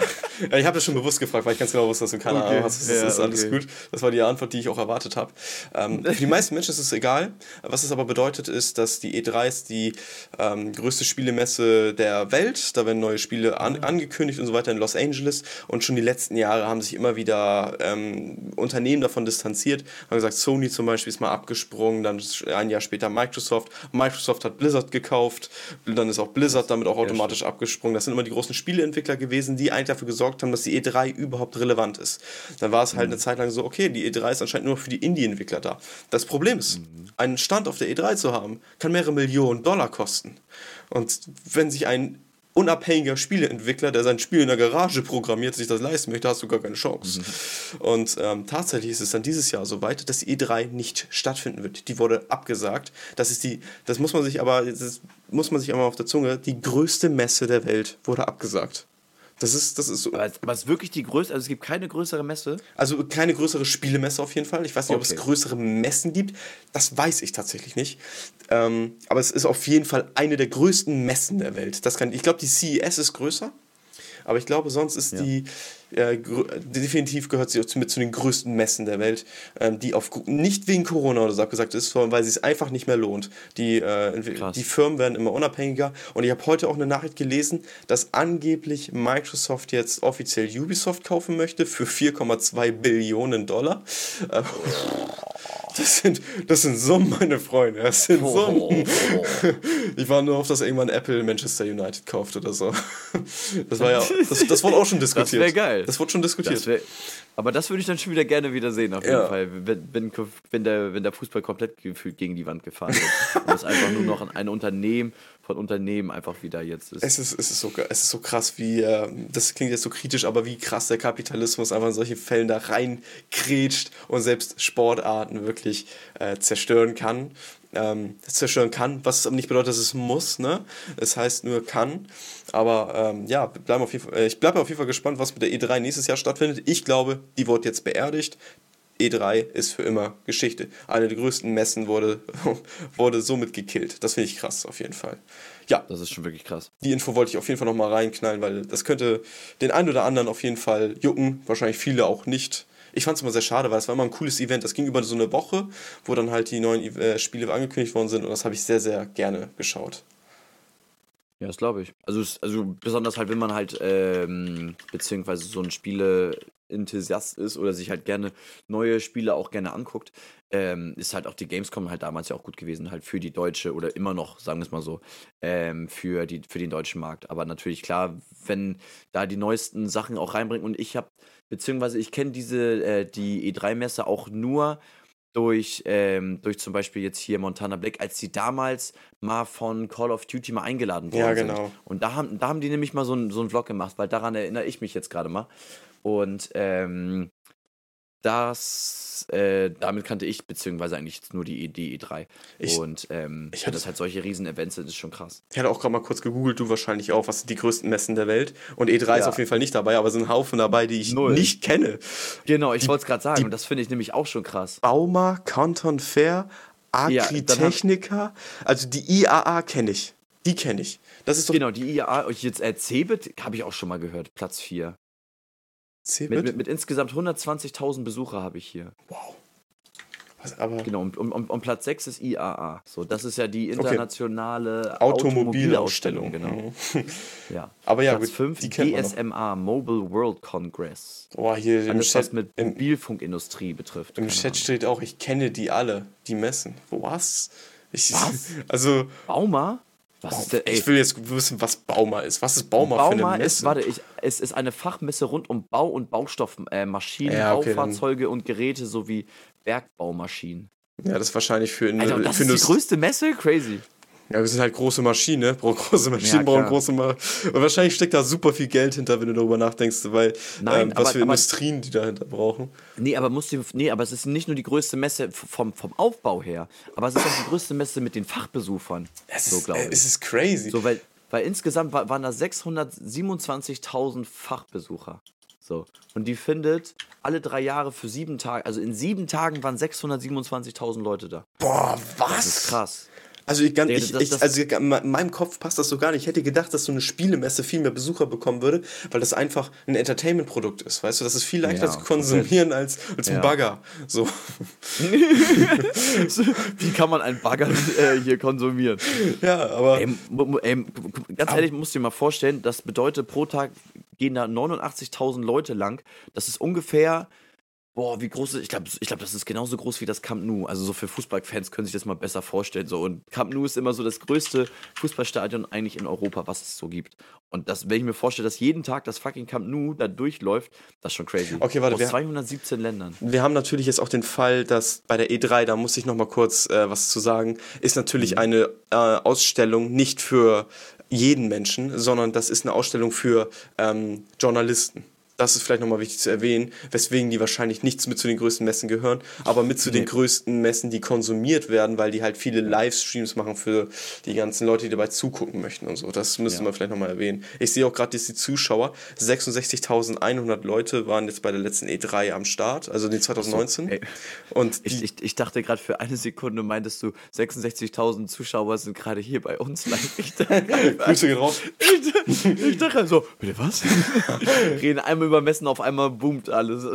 ja, [laughs] ich habe das schon bewusst gefragt, weil ich ganz genau wusste, dass du keine. Ahnung hast. Das ja, ist alles okay. gut. Das war die Antwort, die ich auch erwartet habe. Ähm, für die meisten Menschen ist es egal. Was es aber bedeutet, ist, dass die E3 ist die ähm, größte Spielemesse der Welt. Da werden neue Spiele an, angekündigt und so weiter in Los Angeles. Und schon die letzten Jahre haben sich immer wieder ähm, Unternehmen davon distanziert. Haben gesagt, Sony zum Beispiel ist mal abgesprungen, dann ein Jahr später Microsoft. Microsoft hat Blizzard gekauft dann ist auch Blizzard damit auch automatisch abgesprungen. Das sind immer die großen Spieleentwickler gewesen, die eigentlich dafür gesorgt haben, dass die E3 überhaupt relevant ist. Dann war es halt mhm. eine Zeit lang so, okay, die E3 ist anscheinend nur für die Indie-Entwickler da. Das Problem ist, mhm. einen Stand auf der E3 zu haben, kann mehrere Millionen Dollar kosten. Und wenn sich ein unabhängiger Spieleentwickler, der sein Spiel in der Garage programmiert, sich das leisten möchte, hast du gar keine Chance. Mhm. Und ähm, tatsächlich ist es dann dieses Jahr so weit, dass die E3 nicht stattfinden wird. Die wurde abgesagt. Das ist die, das muss man sich aber, das muss man sich einmal auf der Zunge, die größte Messe der Welt wurde abgesagt. Das ist, das ist so. Aber, aber es ist wirklich die größte, also es gibt keine größere Messe? Also keine größere Spielemesse auf jeden Fall. Ich weiß nicht, okay. ob es größere Messen gibt. Das weiß ich tatsächlich nicht. Ähm, aber es ist auf jeden Fall eine der größten Messen der Welt. Das kann, ich glaube, die CES ist größer. Aber ich glaube, sonst ist ja. die, äh, definitiv gehört sie mit zu den größten Messen der Welt, ähm, die auf, nicht wegen Corona oder so abgesagt ist, sondern weil sie es einfach nicht mehr lohnt. Die, äh, die Firmen werden immer unabhängiger. Und ich habe heute auch eine Nachricht gelesen, dass angeblich Microsoft jetzt offiziell Ubisoft kaufen möchte für 4,2 Billionen Dollar. Äh, das sind, das sind Summen, meine Freunde. Das sind Summen. Ich war nur auf, dass irgendwann Apple Manchester United kauft oder so. Das war ja, das, das wurde auch schon diskutiert. Das wäre geil. Das wurde schon diskutiert. Das wär, aber das würde ich dann schon wieder gerne wieder sehen, auf jeden ja. Fall. Wenn, wenn, wenn, der, wenn der Fußball komplett gefühlt gegen die Wand gefahren wird. und es einfach nur noch ein Unternehmen von Unternehmen einfach wieder jetzt ist. Es ist, es ist, so, es ist so krass, wie, äh, das klingt jetzt so kritisch, aber wie krass der Kapitalismus einfach in solche Fällen da reinkrätscht und selbst Sportarten wirklich äh, zerstören kann. Ähm, zerstören kann, was nicht bedeutet, dass es muss, ne? Es heißt nur kann. Aber ähm, ja, bleiben auf jeden Fall, äh, ich bleibe auf jeden Fall gespannt, was mit der E3 nächstes Jahr stattfindet. Ich glaube, die wird jetzt beerdigt. E3 ist für immer Geschichte. Eine der größten Messen wurde, [laughs] wurde somit gekillt. Das finde ich krass, auf jeden Fall. Ja. Das ist schon wirklich krass. Die Info wollte ich auf jeden Fall nochmal reinknallen, weil das könnte den einen oder anderen auf jeden Fall jucken. Wahrscheinlich viele auch nicht. Ich fand es immer sehr schade, weil es war immer ein cooles Event. Das ging über so eine Woche, wo dann halt die neuen äh, Spiele angekündigt worden sind und das habe ich sehr, sehr gerne geschaut. Ja, das glaube ich. Also, also besonders halt, wenn man halt, ähm, beziehungsweise so ein Spiele-Enthusiast ist oder sich halt gerne neue Spiele auch gerne anguckt, ähm, ist halt auch die Gamescom halt damals ja auch gut gewesen, halt für die deutsche oder immer noch, sagen wir es mal so, ähm, für, die, für den deutschen Markt. Aber natürlich klar, wenn da die neuesten Sachen auch reinbringen und ich habe, beziehungsweise ich kenne diese, äh, die E3-Messe auch nur durch, ähm, durch zum Beispiel jetzt hier Montana Black, als sie damals mal von Call of Duty mal eingeladen worden ja, genau. sind. Und da haben, da haben die nämlich mal so, ein, so einen Vlog gemacht, weil daran erinnere ich mich jetzt gerade mal. Und ähm, das, äh, damit kannte ich beziehungsweise eigentlich nur die, die E3. Ich, und ähm, ich hatte das halt solche Riesen-Events sind, ist schon krass. Ich hatte auch gerade mal kurz gegoogelt, du wahrscheinlich auch, was sind die größten Messen der Welt. Und E3 ja. ist auf jeden Fall nicht dabei, aber es sind Haufen dabei, die ich Null. nicht kenne. Genau, ich wollte es gerade sagen und das finde ich nämlich auch schon krass. Bauma, Canton Fair, Agritechnica, ja, also die IAA kenne ich. Die kenne ich. Das ist doch genau, die IAA, jetzt äh, Cebit habe ich auch schon mal gehört, Platz 4. Mit, mit, mit, insgesamt 120.000 Besucher habe ich hier. Wow. Was, aber genau, und, und, und, Platz 6 ist IAA. So, das ist ja die internationale okay. Automobilausstellung. Genau. Mhm. ja. [laughs] Aber ja, Platz 5 GSMA, Mobile World Congress. Boah, hier Alles, Chat, was mit Mobilfunkindustrie betrifft. Im Chat steht auch, ich kenne die alle, die Messen. Was? Ich, was? [laughs] Also. Bauma? Was ist denn, ey? Ich will jetzt wissen, was Bauma ist. Was ist Bauma, Bauma für eine Messe? Ist, warte, ich, es ist eine Fachmesse rund um Bau- und Baustoffmaschinen, äh, ja, okay, Baufahrzeuge und Geräte sowie Bergbaumaschinen. Ja, das ist wahrscheinlich für, eine, Alter, das für ist die größte Messe? Crazy. Ja, wir sind halt große [laughs] Maschinen, ne? Brauchen große Maschinen, ja, brauchen große Ma Und wahrscheinlich steckt da super viel Geld hinter, wenn du darüber nachdenkst, weil Nein, ähm, was aber, für Industrien die dahinter brauchen. Nee, aber musst du, nee, aber es ist nicht nur die größte Messe vom, vom Aufbau her, aber es ist auch die größte Messe mit den Fachbesuchern. Es so, glaube äh, ich. Es ist crazy. So, weil, weil insgesamt waren da 627.000 Fachbesucher. So. Und die findet alle drei Jahre für sieben Tage, also in sieben Tagen waren 627.000 Leute da. Boah, was? Das ist krass. Also, ich, ganz, ich, ich, also in meinem Kopf passt das so gar nicht. Ich hätte gedacht, dass so eine Spielemesse viel mehr Besucher bekommen würde, weil das einfach ein Entertainment-Produkt ist. Weißt du, das ist viel leichter Ja, zu konsumieren als, als ein Ja. Bagger. So. [laughs] Wie kann man einen Bagger äh, hier konsumieren? Ja, aber. Ey, ganz ehrlich, musst du dir mal vorstellen, das bedeutet, pro Tag gehen da 89.000 Leute lang. Das ist ungefähr, boah, wie groß ist, ich glaube, ich glaub, das ist genauso groß wie das Camp Nou. Also so für Fußballfans können sich das mal besser vorstellen. So. Und Camp Nou ist immer so das größte Fußballstadion eigentlich in Europa, was es so gibt. Und das, wenn ich mir vorstelle, dass jeden Tag das fucking Camp Nou da durchläuft, das ist schon crazy. Okay, warte, Aus wir- 217 Ländern. Wir haben natürlich jetzt auch den Fall, dass bei der E3, da muss ich noch mal kurz äh, was zu sagen, ist natürlich eine äh, Ausstellung nicht für jeden Menschen, sondern das ist eine Ausstellung für ähm, Journalisten. Das ist vielleicht nochmal wichtig zu erwähnen, weswegen die wahrscheinlich nichts mit zu den größten Messen gehören, aber mit zu den größten Messen, die konsumiert werden, weil die halt viele Livestreams machen für die ganzen Leute, die dabei zugucken möchten und so. Das müssen Ja. wir vielleicht nochmal erwähnen. Ich sehe auch gerade, dass die Zuschauer, 66.100 Leute waren jetzt bei der letzten E3 am Start, also den 2019. ey. Und Ich, die, ich, ich dachte gerade für eine Sekunde, meintest du, 66.000 Zuschauer sind gerade hier bei uns live. Ich dachte, [laughs] Grüße gehen raus. ich dachte so, bitte was? [laughs] Reden einmal über Messen, auf einmal boomt alles. [laughs] oh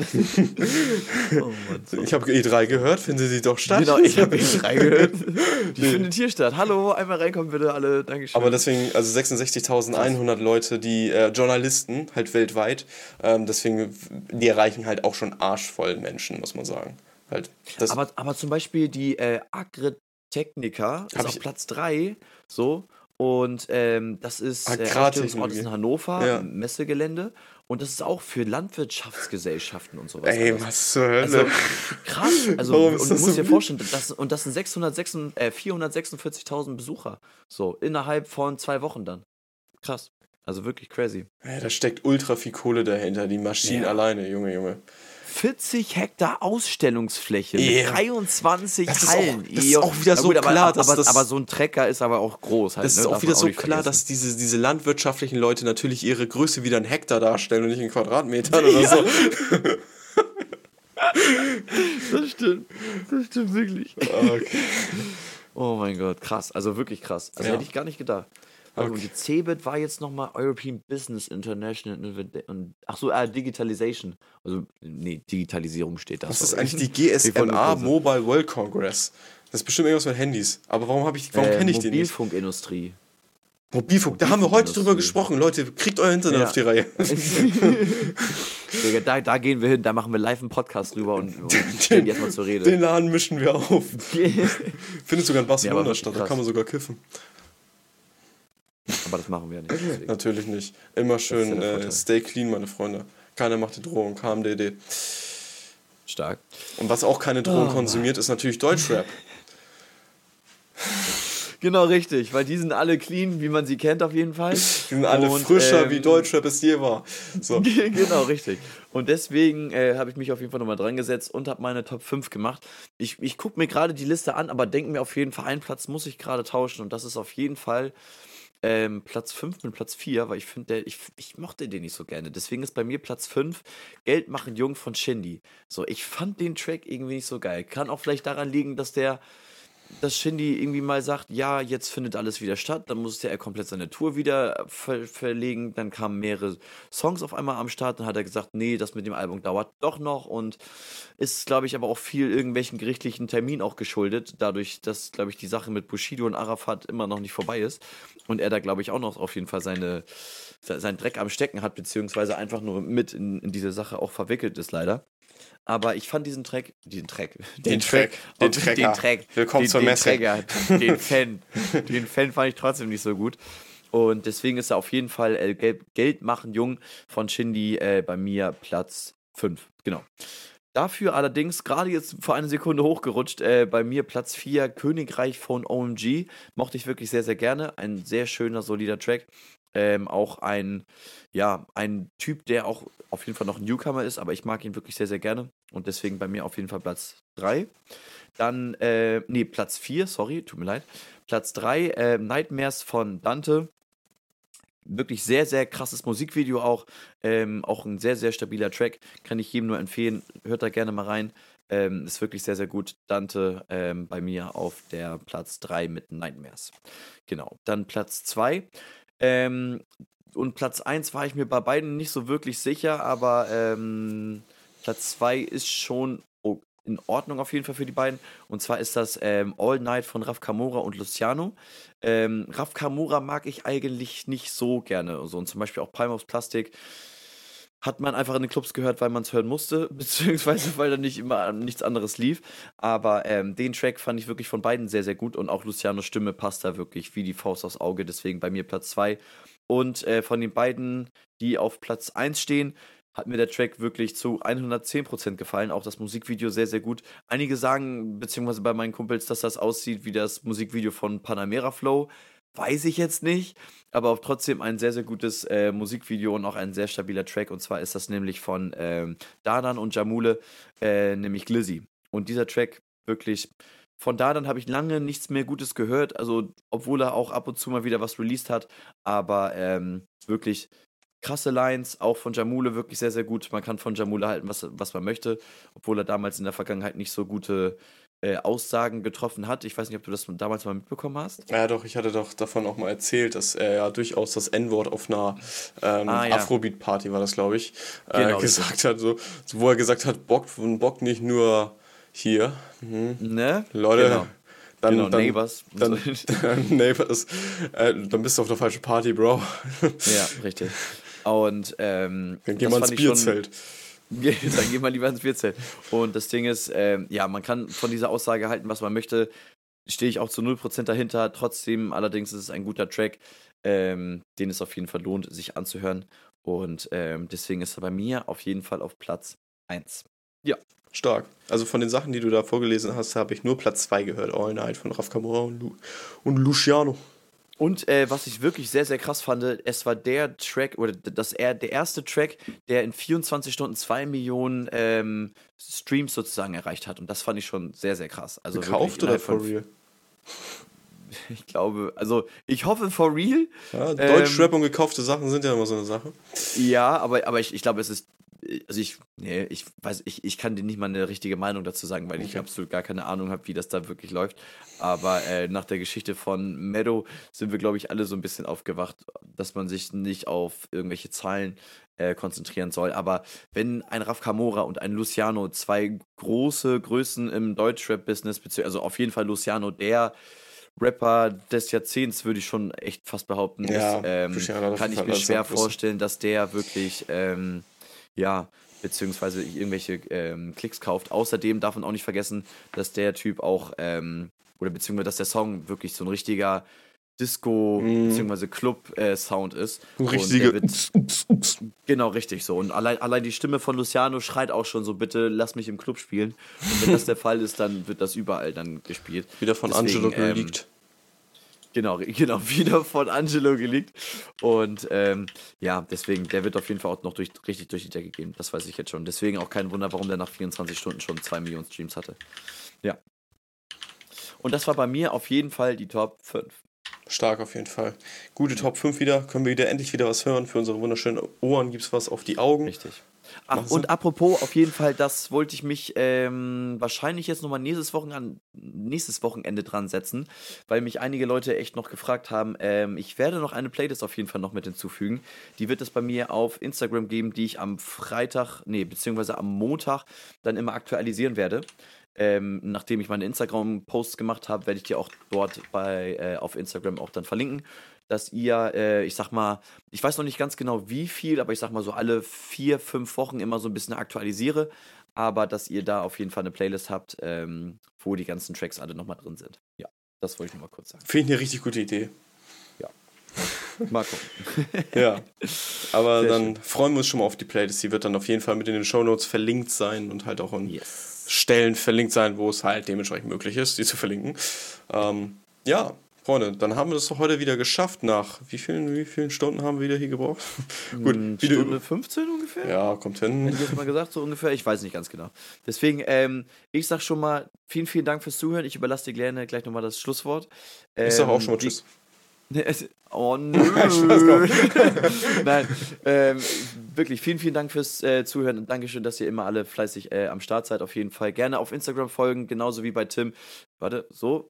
Mann. So. Ich habe E3 gehört, finden Sie doch statt. Genau, ich habe mich reingehört. [laughs] Die findet hier statt. Hallo, einmal reinkommen bitte alle. Dankeschön. Aber deswegen, also 66.100 Leute, die äh, Journalisten halt weltweit, ähm, deswegen, die erreichen halt auch schon arschvoll Menschen, muss man sagen. Halt, aber, aber zum Beispiel die äh, Agritechnica ist auf Platz 3, so. Und ähm, das ist äh. Ausstellungsort ist in Hannover, Ja. Messegelände. Und das ist auch für Landwirtschaftsgesellschaften und sowas. ey, alles. was zur Hölle. Also, krass. Also, Warum und du musst so dir vorstellen, das, und das sind 646, äh, 446.000 Besucher. So, innerhalb von zwei Wochen dann. Krass. Also wirklich crazy. Ey, da steckt ultra viel Kohle dahinter, die Maschinen Ja. alleine, Junge, Junge. 40 Hektar Ausstellungsfläche Ja. mit 23 Das ist Hallen. auch- das ist Ja, auch wieder na so gut, aber, klar, aber, das- aber so ein Trecker ist aber auch groß. Halt, Das ne? ist auch Darf wieder man so klar, vergessen. dass diese, diese landwirtschaftlichen Leute natürlich ihre Größe wieder in Hektar darstellen und nicht in Quadratmetern [laughs] oder so. [laughs] Das stimmt. Das stimmt wirklich. Okay. Oh mein Gott, krass. Also wirklich krass. Also Ja. hätte ich gar nicht gedacht. Also Okay. Und die CeBIT war jetzt nochmal European Business International und ach so, äh, Digitalization. Also, nee, Digitalisierung steht da. Was ist eigentlich die [laughs] GSMA Mobile World Congress? Das ist bestimmt irgendwas mit Handys. Aber warum habe ich, warum Äh, kenne ich den nicht? Mobilfunkindustrie. Mobilfunk, da haben wir heute drüber gesprochen. Leute, kriegt euer Internet Ja. auf die Reihe. [laughs] [laughs] Digga, da, da gehen wir hin, da machen wir live einen Podcast drüber und, und stellen jetzt mal zur Rede. Den Laden mischen wir auf. Findet sogar in Barcelona wirklich statt, da krass. kann man sogar kiffen. Aber das machen wir ja nicht. Deswegen. Natürlich nicht. Immer schön äh, stay clean, meine Freunde. Keiner macht die Drohung, KMDD. Stark. Und was auch keine Drohung Oh, konsumiert, ist natürlich Deutschrap. [laughs] Genau, richtig, weil die sind alle clean, wie man sie kennt auf jeden Fall. Die sind alle Und, frischer, ähm, wie Deutschrap es je war. So. [laughs] genau, richtig. Und deswegen äh, habe ich mich auf jeden Fall nochmal dran gesetzt und habe meine Top 5 gemacht. Ich, ich gucke mir gerade die Liste an, aber denke mir auf jeden Fall, einen Platz muss ich gerade tauschen und das ist auf jeden Fall ähm, Platz 5 mit Platz 4, weil ich finde, ich, ich mochte den nicht so gerne. Deswegen ist bei mir Platz 5 Geld machen Jung von Shindy. So, ich fand den Track irgendwie nicht so geil. Kann auch vielleicht daran liegen, dass der dass Shindy irgendwie mal sagt, ja, jetzt findet alles wieder statt, dann musste er komplett seine Tour wieder ver verlegen, dann kamen mehrere Songs auf einmal am Start, dann hat er gesagt, nee, das mit dem Album dauert doch noch und ist, glaube ich, aber auch viel irgendwelchen gerichtlichen Termin auch geschuldet, dadurch, dass, glaube ich, die Sache mit Bushido und Arafat immer noch nicht vorbei ist und er da, glaube ich, auch noch auf jeden Fall seine, se- seinen Dreck am Stecken hat, beziehungsweise einfach nur mit in, in diese Sache auch verwickelt ist, leider. Aber ich fand diesen Track, diesen Track, Den Track, den den Tracker. Track, Willkommen den, zur den Messe. Tracker, den [laughs] Fan, den Fan fand ich trotzdem nicht so gut. Und deswegen ist er auf jeden Fall äh, Geld, Geld machen jung von Shindy äh, bei mir Platz 5. Genau. Dafür allerdings gerade jetzt vor einer Sekunde hochgerutscht, äh, bei mir Platz 4, Königreich von OMG. Mochte ich wirklich sehr, sehr gerne. Ein sehr schöner, solider Track. Ähm, auch ein, ja, ein Typ, der auch auf jeden Fall noch ein Newcomer ist, aber ich mag ihn wirklich sehr, sehr gerne. Und deswegen bei mir auf jeden Fall Platz 3. Dann, äh, nee, Platz 4, sorry, tut mir leid. Platz 3, äh, Nightmares von Dante. wirklich sehr, sehr krasses Musikvideo auch. Ähm, auch ein sehr, sehr stabiler Track. Kann ich jedem nur empfehlen. Hört da gerne mal rein. Ähm, ist wirklich sehr, sehr gut. Dante ähm, bei mir auf der Platz 3 mit Nightmares. Genau. Dann Platz 2. Ähm, und Platz 1 war ich mir bei beiden nicht so wirklich sicher, aber ähm, Platz 2 ist schon in Ordnung auf jeden Fall für die beiden. Und zwar ist das ähm, All Night von Raf Kamora und Luciano. Ähm, Raf Kamora mag ich eigentlich nicht so gerne. So, und zum Beispiel auch Palm aus Plastik hat man einfach in den Clubs gehört, weil man es hören musste, [laughs] beziehungsweise weil da nicht immer nichts anderes lief. Aber ähm, den Track fand ich wirklich von beiden sehr, sehr gut und auch Lucianos Stimme passt da wirklich wie die Faust aufs Auge, deswegen bei mir Platz 2. Und äh, von den beiden, die auf Platz 1 stehen, hat mir der Track wirklich zu 110% gefallen. Auch das Musikvideo sehr, sehr gut. Einige sagen, beziehungsweise bei meinen Kumpels, dass das aussieht wie das Musikvideo von Panamera Flow. Weiß ich jetzt nicht, aber auch trotzdem ein sehr, sehr gutes äh, Musikvideo und auch ein sehr stabiler Track. Und zwar ist das nämlich von ähm, Dadan und Jamule, äh, nämlich Glizzy. Und dieser Track wirklich von da dann habe ich lange nichts mehr Gutes gehört, also obwohl er auch ab und zu mal wieder was released hat, aber ähm, wirklich krasse Lines, auch von Jamule wirklich sehr, sehr gut. Man kann von Jamule halten, was, was man möchte, obwohl er damals in der Vergangenheit nicht so gute äh, Aussagen getroffen hat. Ich weiß nicht, ob du das damals mal mitbekommen hast. Ja, doch, ich hatte doch davon auch mal erzählt, dass er ja durchaus das N-Wort auf einer ähm, ah, ja. Afrobeat-Party war das, glaube ich, äh, genau, [laughs] gesagt hat, so, wo er gesagt hat, Bock und Bock nicht nur hier. Mhm. Ne? Leute, genau. Dann, genau, dann, Neighbors. Dann, [laughs] dann Neighbors. Äh, dann bist du auf der falschen Party, Bro. ja, richtig. Und ähm, dann gehen wir ins Bierzelt. Dann gehen wir lieber ins Bierzelt. Und das Ding ist, ähm, ja, man kann von dieser Aussage halten, was man möchte. Stehe ich auch zu 0% dahinter. Trotzdem, allerdings ist es ein guter Track, ähm, den es auf jeden Fall lohnt, sich anzuhören. Und ähm, deswegen ist er bei mir auf jeden Fall auf Platz 1. Ja. Stark. Also von den Sachen, die du da vorgelesen hast, habe ich nur Platz 2 gehört. All Night von Raf Kamura und, Lu und Luciano. Und äh, was ich wirklich sehr, sehr krass fand, es war der Track, oder das er, der erste Track, der in 24 Stunden 2 Millionen ähm, Streams sozusagen erreicht hat. Und das fand ich schon sehr, sehr krass. Also Gekauft oder for real? [laughs] Ich glaube, also ich hoffe for real. Ja, Deutschrap ähm, und gekaufte Sachen sind ja immer so eine Sache. Ja, aber, aber ich, ich glaube, es ist also ich, nee, ich weiß, ich, ich kann dir nicht mal eine richtige Meinung dazu sagen, weil okay. ich absolut gar keine Ahnung habe, wie das da wirklich läuft. Aber äh, nach der Geschichte von Meadow sind wir, glaube ich, alle so ein bisschen aufgewacht, dass man sich nicht auf irgendwelche Zahlen äh, konzentrieren soll. Aber wenn ein Raf Kamora und ein Luciano, zwei große Größen im Deutschrap-Business, also auf jeden Fall Luciano, der Rapper des Jahrzehnts, würde ich schon echt fast behaupten, ja, ist, ähm, kann ich mir schwer vorstellen, dass der wirklich ähm, ja, beziehungsweise irgendwelche ähm, Klicks kauft. Außerdem darf man auch nicht vergessen, dass der Typ auch, ähm, oder beziehungsweise dass der Song wirklich so ein richtiger Disco- mm. bzw. Club-Sound äh, ist. Ein richtiger. genau, richtig so. Und allein, allein die Stimme von Luciano schreit auch schon so: bitte lass mich im Club spielen. Und wenn das der Fall ist, dann wird das überall dann gespielt. Wieder von Deswegen, Angelo geleakt. Genau, [laughs] genau, wieder von Angelo geleakt. Und ähm, ja, deswegen, der wird auf jeden Fall auch noch durch, richtig durch die Decke gehen. Das weiß ich jetzt schon. Deswegen auch kein Wunder, warum der nach 24 Stunden schon 2 Millionen Streams hatte. Ja. Und das war bei mir auf jeden Fall die Top 5. Stark auf jeden Fall. Gute Top 5 wieder. Können wir wieder endlich wieder was hören. Für unsere wunderschönen Ohren gibt es was auf die Augen. Richtig. Ach, und apropos, auf jeden Fall, das wollte ich mich ähm, wahrscheinlich jetzt nochmal nächstes, Wochen nächstes Wochenende dran setzen, weil mich einige Leute echt noch gefragt haben. Ähm, ich werde noch eine Playlist auf jeden Fall noch mit hinzufügen. Die wird es bei mir auf Instagram geben, die ich am Freitag, nee, beziehungsweise am Montag dann immer aktualisieren werde. Ähm, nachdem ich meine Instagram-Posts gemacht habe, werde ich die auch dort bei, äh, auf Instagram auch dann verlinken dass ihr, äh, ich sag mal, ich weiß noch nicht ganz genau wie viel, aber ich sag mal so alle vier, fünf Wochen immer so ein bisschen aktualisiere. Aber dass ihr da auf jeden Fall eine Playlist habt, ähm, wo die ganzen Tracks alle nochmal drin sind. Ja, das wollte ich nur mal kurz sagen. Finde ich eine richtig gute Idee. Ja. Mal gucken. [laughs] ja. Aber Sehr dann schön. freuen wir uns schon mal auf die Playlist. Die wird dann auf jeden Fall mit in den Show Notes verlinkt sein und halt auch an yes. Stellen verlinkt sein, wo es halt dementsprechend möglich ist, die zu verlinken. Ähm, ja, Freunde, dann haben wir das doch heute wieder geschafft. Nach wie vielen, wie vielen Stunden haben wir wieder hier gebraucht? [laughs] Gut, wieder Stunde 15 ungefähr? Ja, kommt hin. Hätte ich jetzt mal gesagt, so ungefähr. Ich weiß nicht ganz genau. Deswegen, ähm, ich sag schon mal vielen, vielen Dank fürs Zuhören. Ich überlasse dir gerne gleich nochmal das Schlusswort. Ähm, ich sag auch schon mal ähm, Tschüss. [laughs] oh [laughs] nö. Nein, ähm, wirklich vielen, vielen Dank fürs äh, Zuhören und Dankeschön, dass ihr immer alle fleißig äh, am Start seid. Auf jeden Fall gerne auf Instagram folgen, genauso wie bei Tim. Warte, so,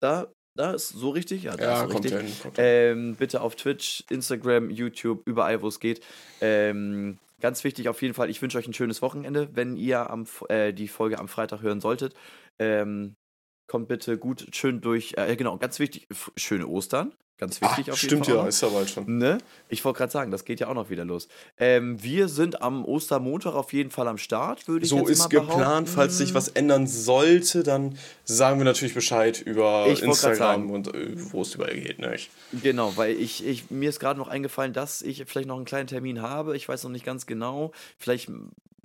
da, da ist so richtig? Ja, da ja, ist so richtig. Hin, ähm, bitte auf Twitch, Instagram, YouTube, überall, wo es geht. Ähm, ganz wichtig auf jeden Fall, ich wünsche euch ein schönes Wochenende, wenn ihr am, äh, die Folge am Freitag hören solltet. Ähm, kommt bitte gut schön durch. Äh, genau, ganz wichtig, schöne Ostern. Ganz wichtig Ach, auf jeden Fall. Stimmt ja, ist ja bald schon. Ne? Ich wollte gerade sagen, das geht ja auch noch wieder los. Ähm, wir sind am Ostermontag auf jeden Fall am Start, würde ich so jetzt mal behaupten. So ist geplant. Falls sich was ändern sollte, dann sagen wir natürlich Bescheid über ich Instagram und äh, wo es überall geht. Ne? Genau, weil ich, ich, mir ist gerade noch eingefallen, dass ich vielleicht noch einen kleinen Termin habe. Ich weiß noch nicht ganz genau. Vielleicht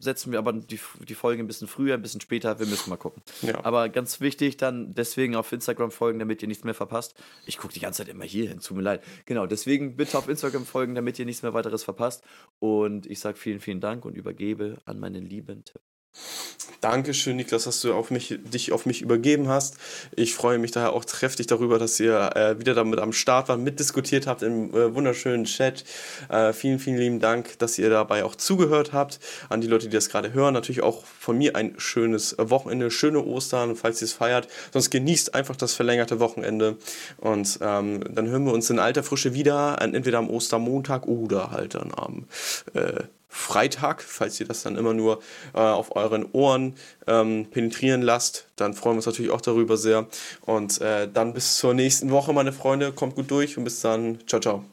setzen wir aber die, die Folge ein bisschen früher, ein bisschen später. Wir müssen mal gucken. Ja. Aber ganz wichtig, dann deswegen auf Instagram folgen, damit ihr nichts mehr verpasst. Ich gucke die ganze Zeit immer hier hin, tut mir leid. Genau, deswegen bitte auf Instagram folgen, damit ihr nichts mehr weiteres verpasst. Und ich sage vielen, vielen Dank und übergebe an meinen lieben Tipp. Dankeschön, Niklas, dass du auf mich, dich auf mich übergeben hast. Ich freue mich daher auch kräftig darüber, dass ihr äh, wieder damit am Start wart, mitdiskutiert habt im äh, wunderschönen Chat. Äh, vielen, vielen lieben Dank, dass ihr dabei auch zugehört habt. An die Leute, die das gerade hören, natürlich auch von mir ein schönes Wochenende, schöne Ostern, falls ihr es feiert. Sonst genießt einfach das verlängerte Wochenende. Und ähm, dann hören wir uns in alter Frische wieder, entweder am Ostermontag oder halt dann am äh, Freitag, falls ihr das dann immer nur äh, auf euren Ohren ähm, penetrieren lasst, dann freuen wir uns natürlich auch darüber sehr. Und äh, dann bis zur nächsten Woche, meine Freunde. Kommt gut durch und bis dann. Ciao, ciao.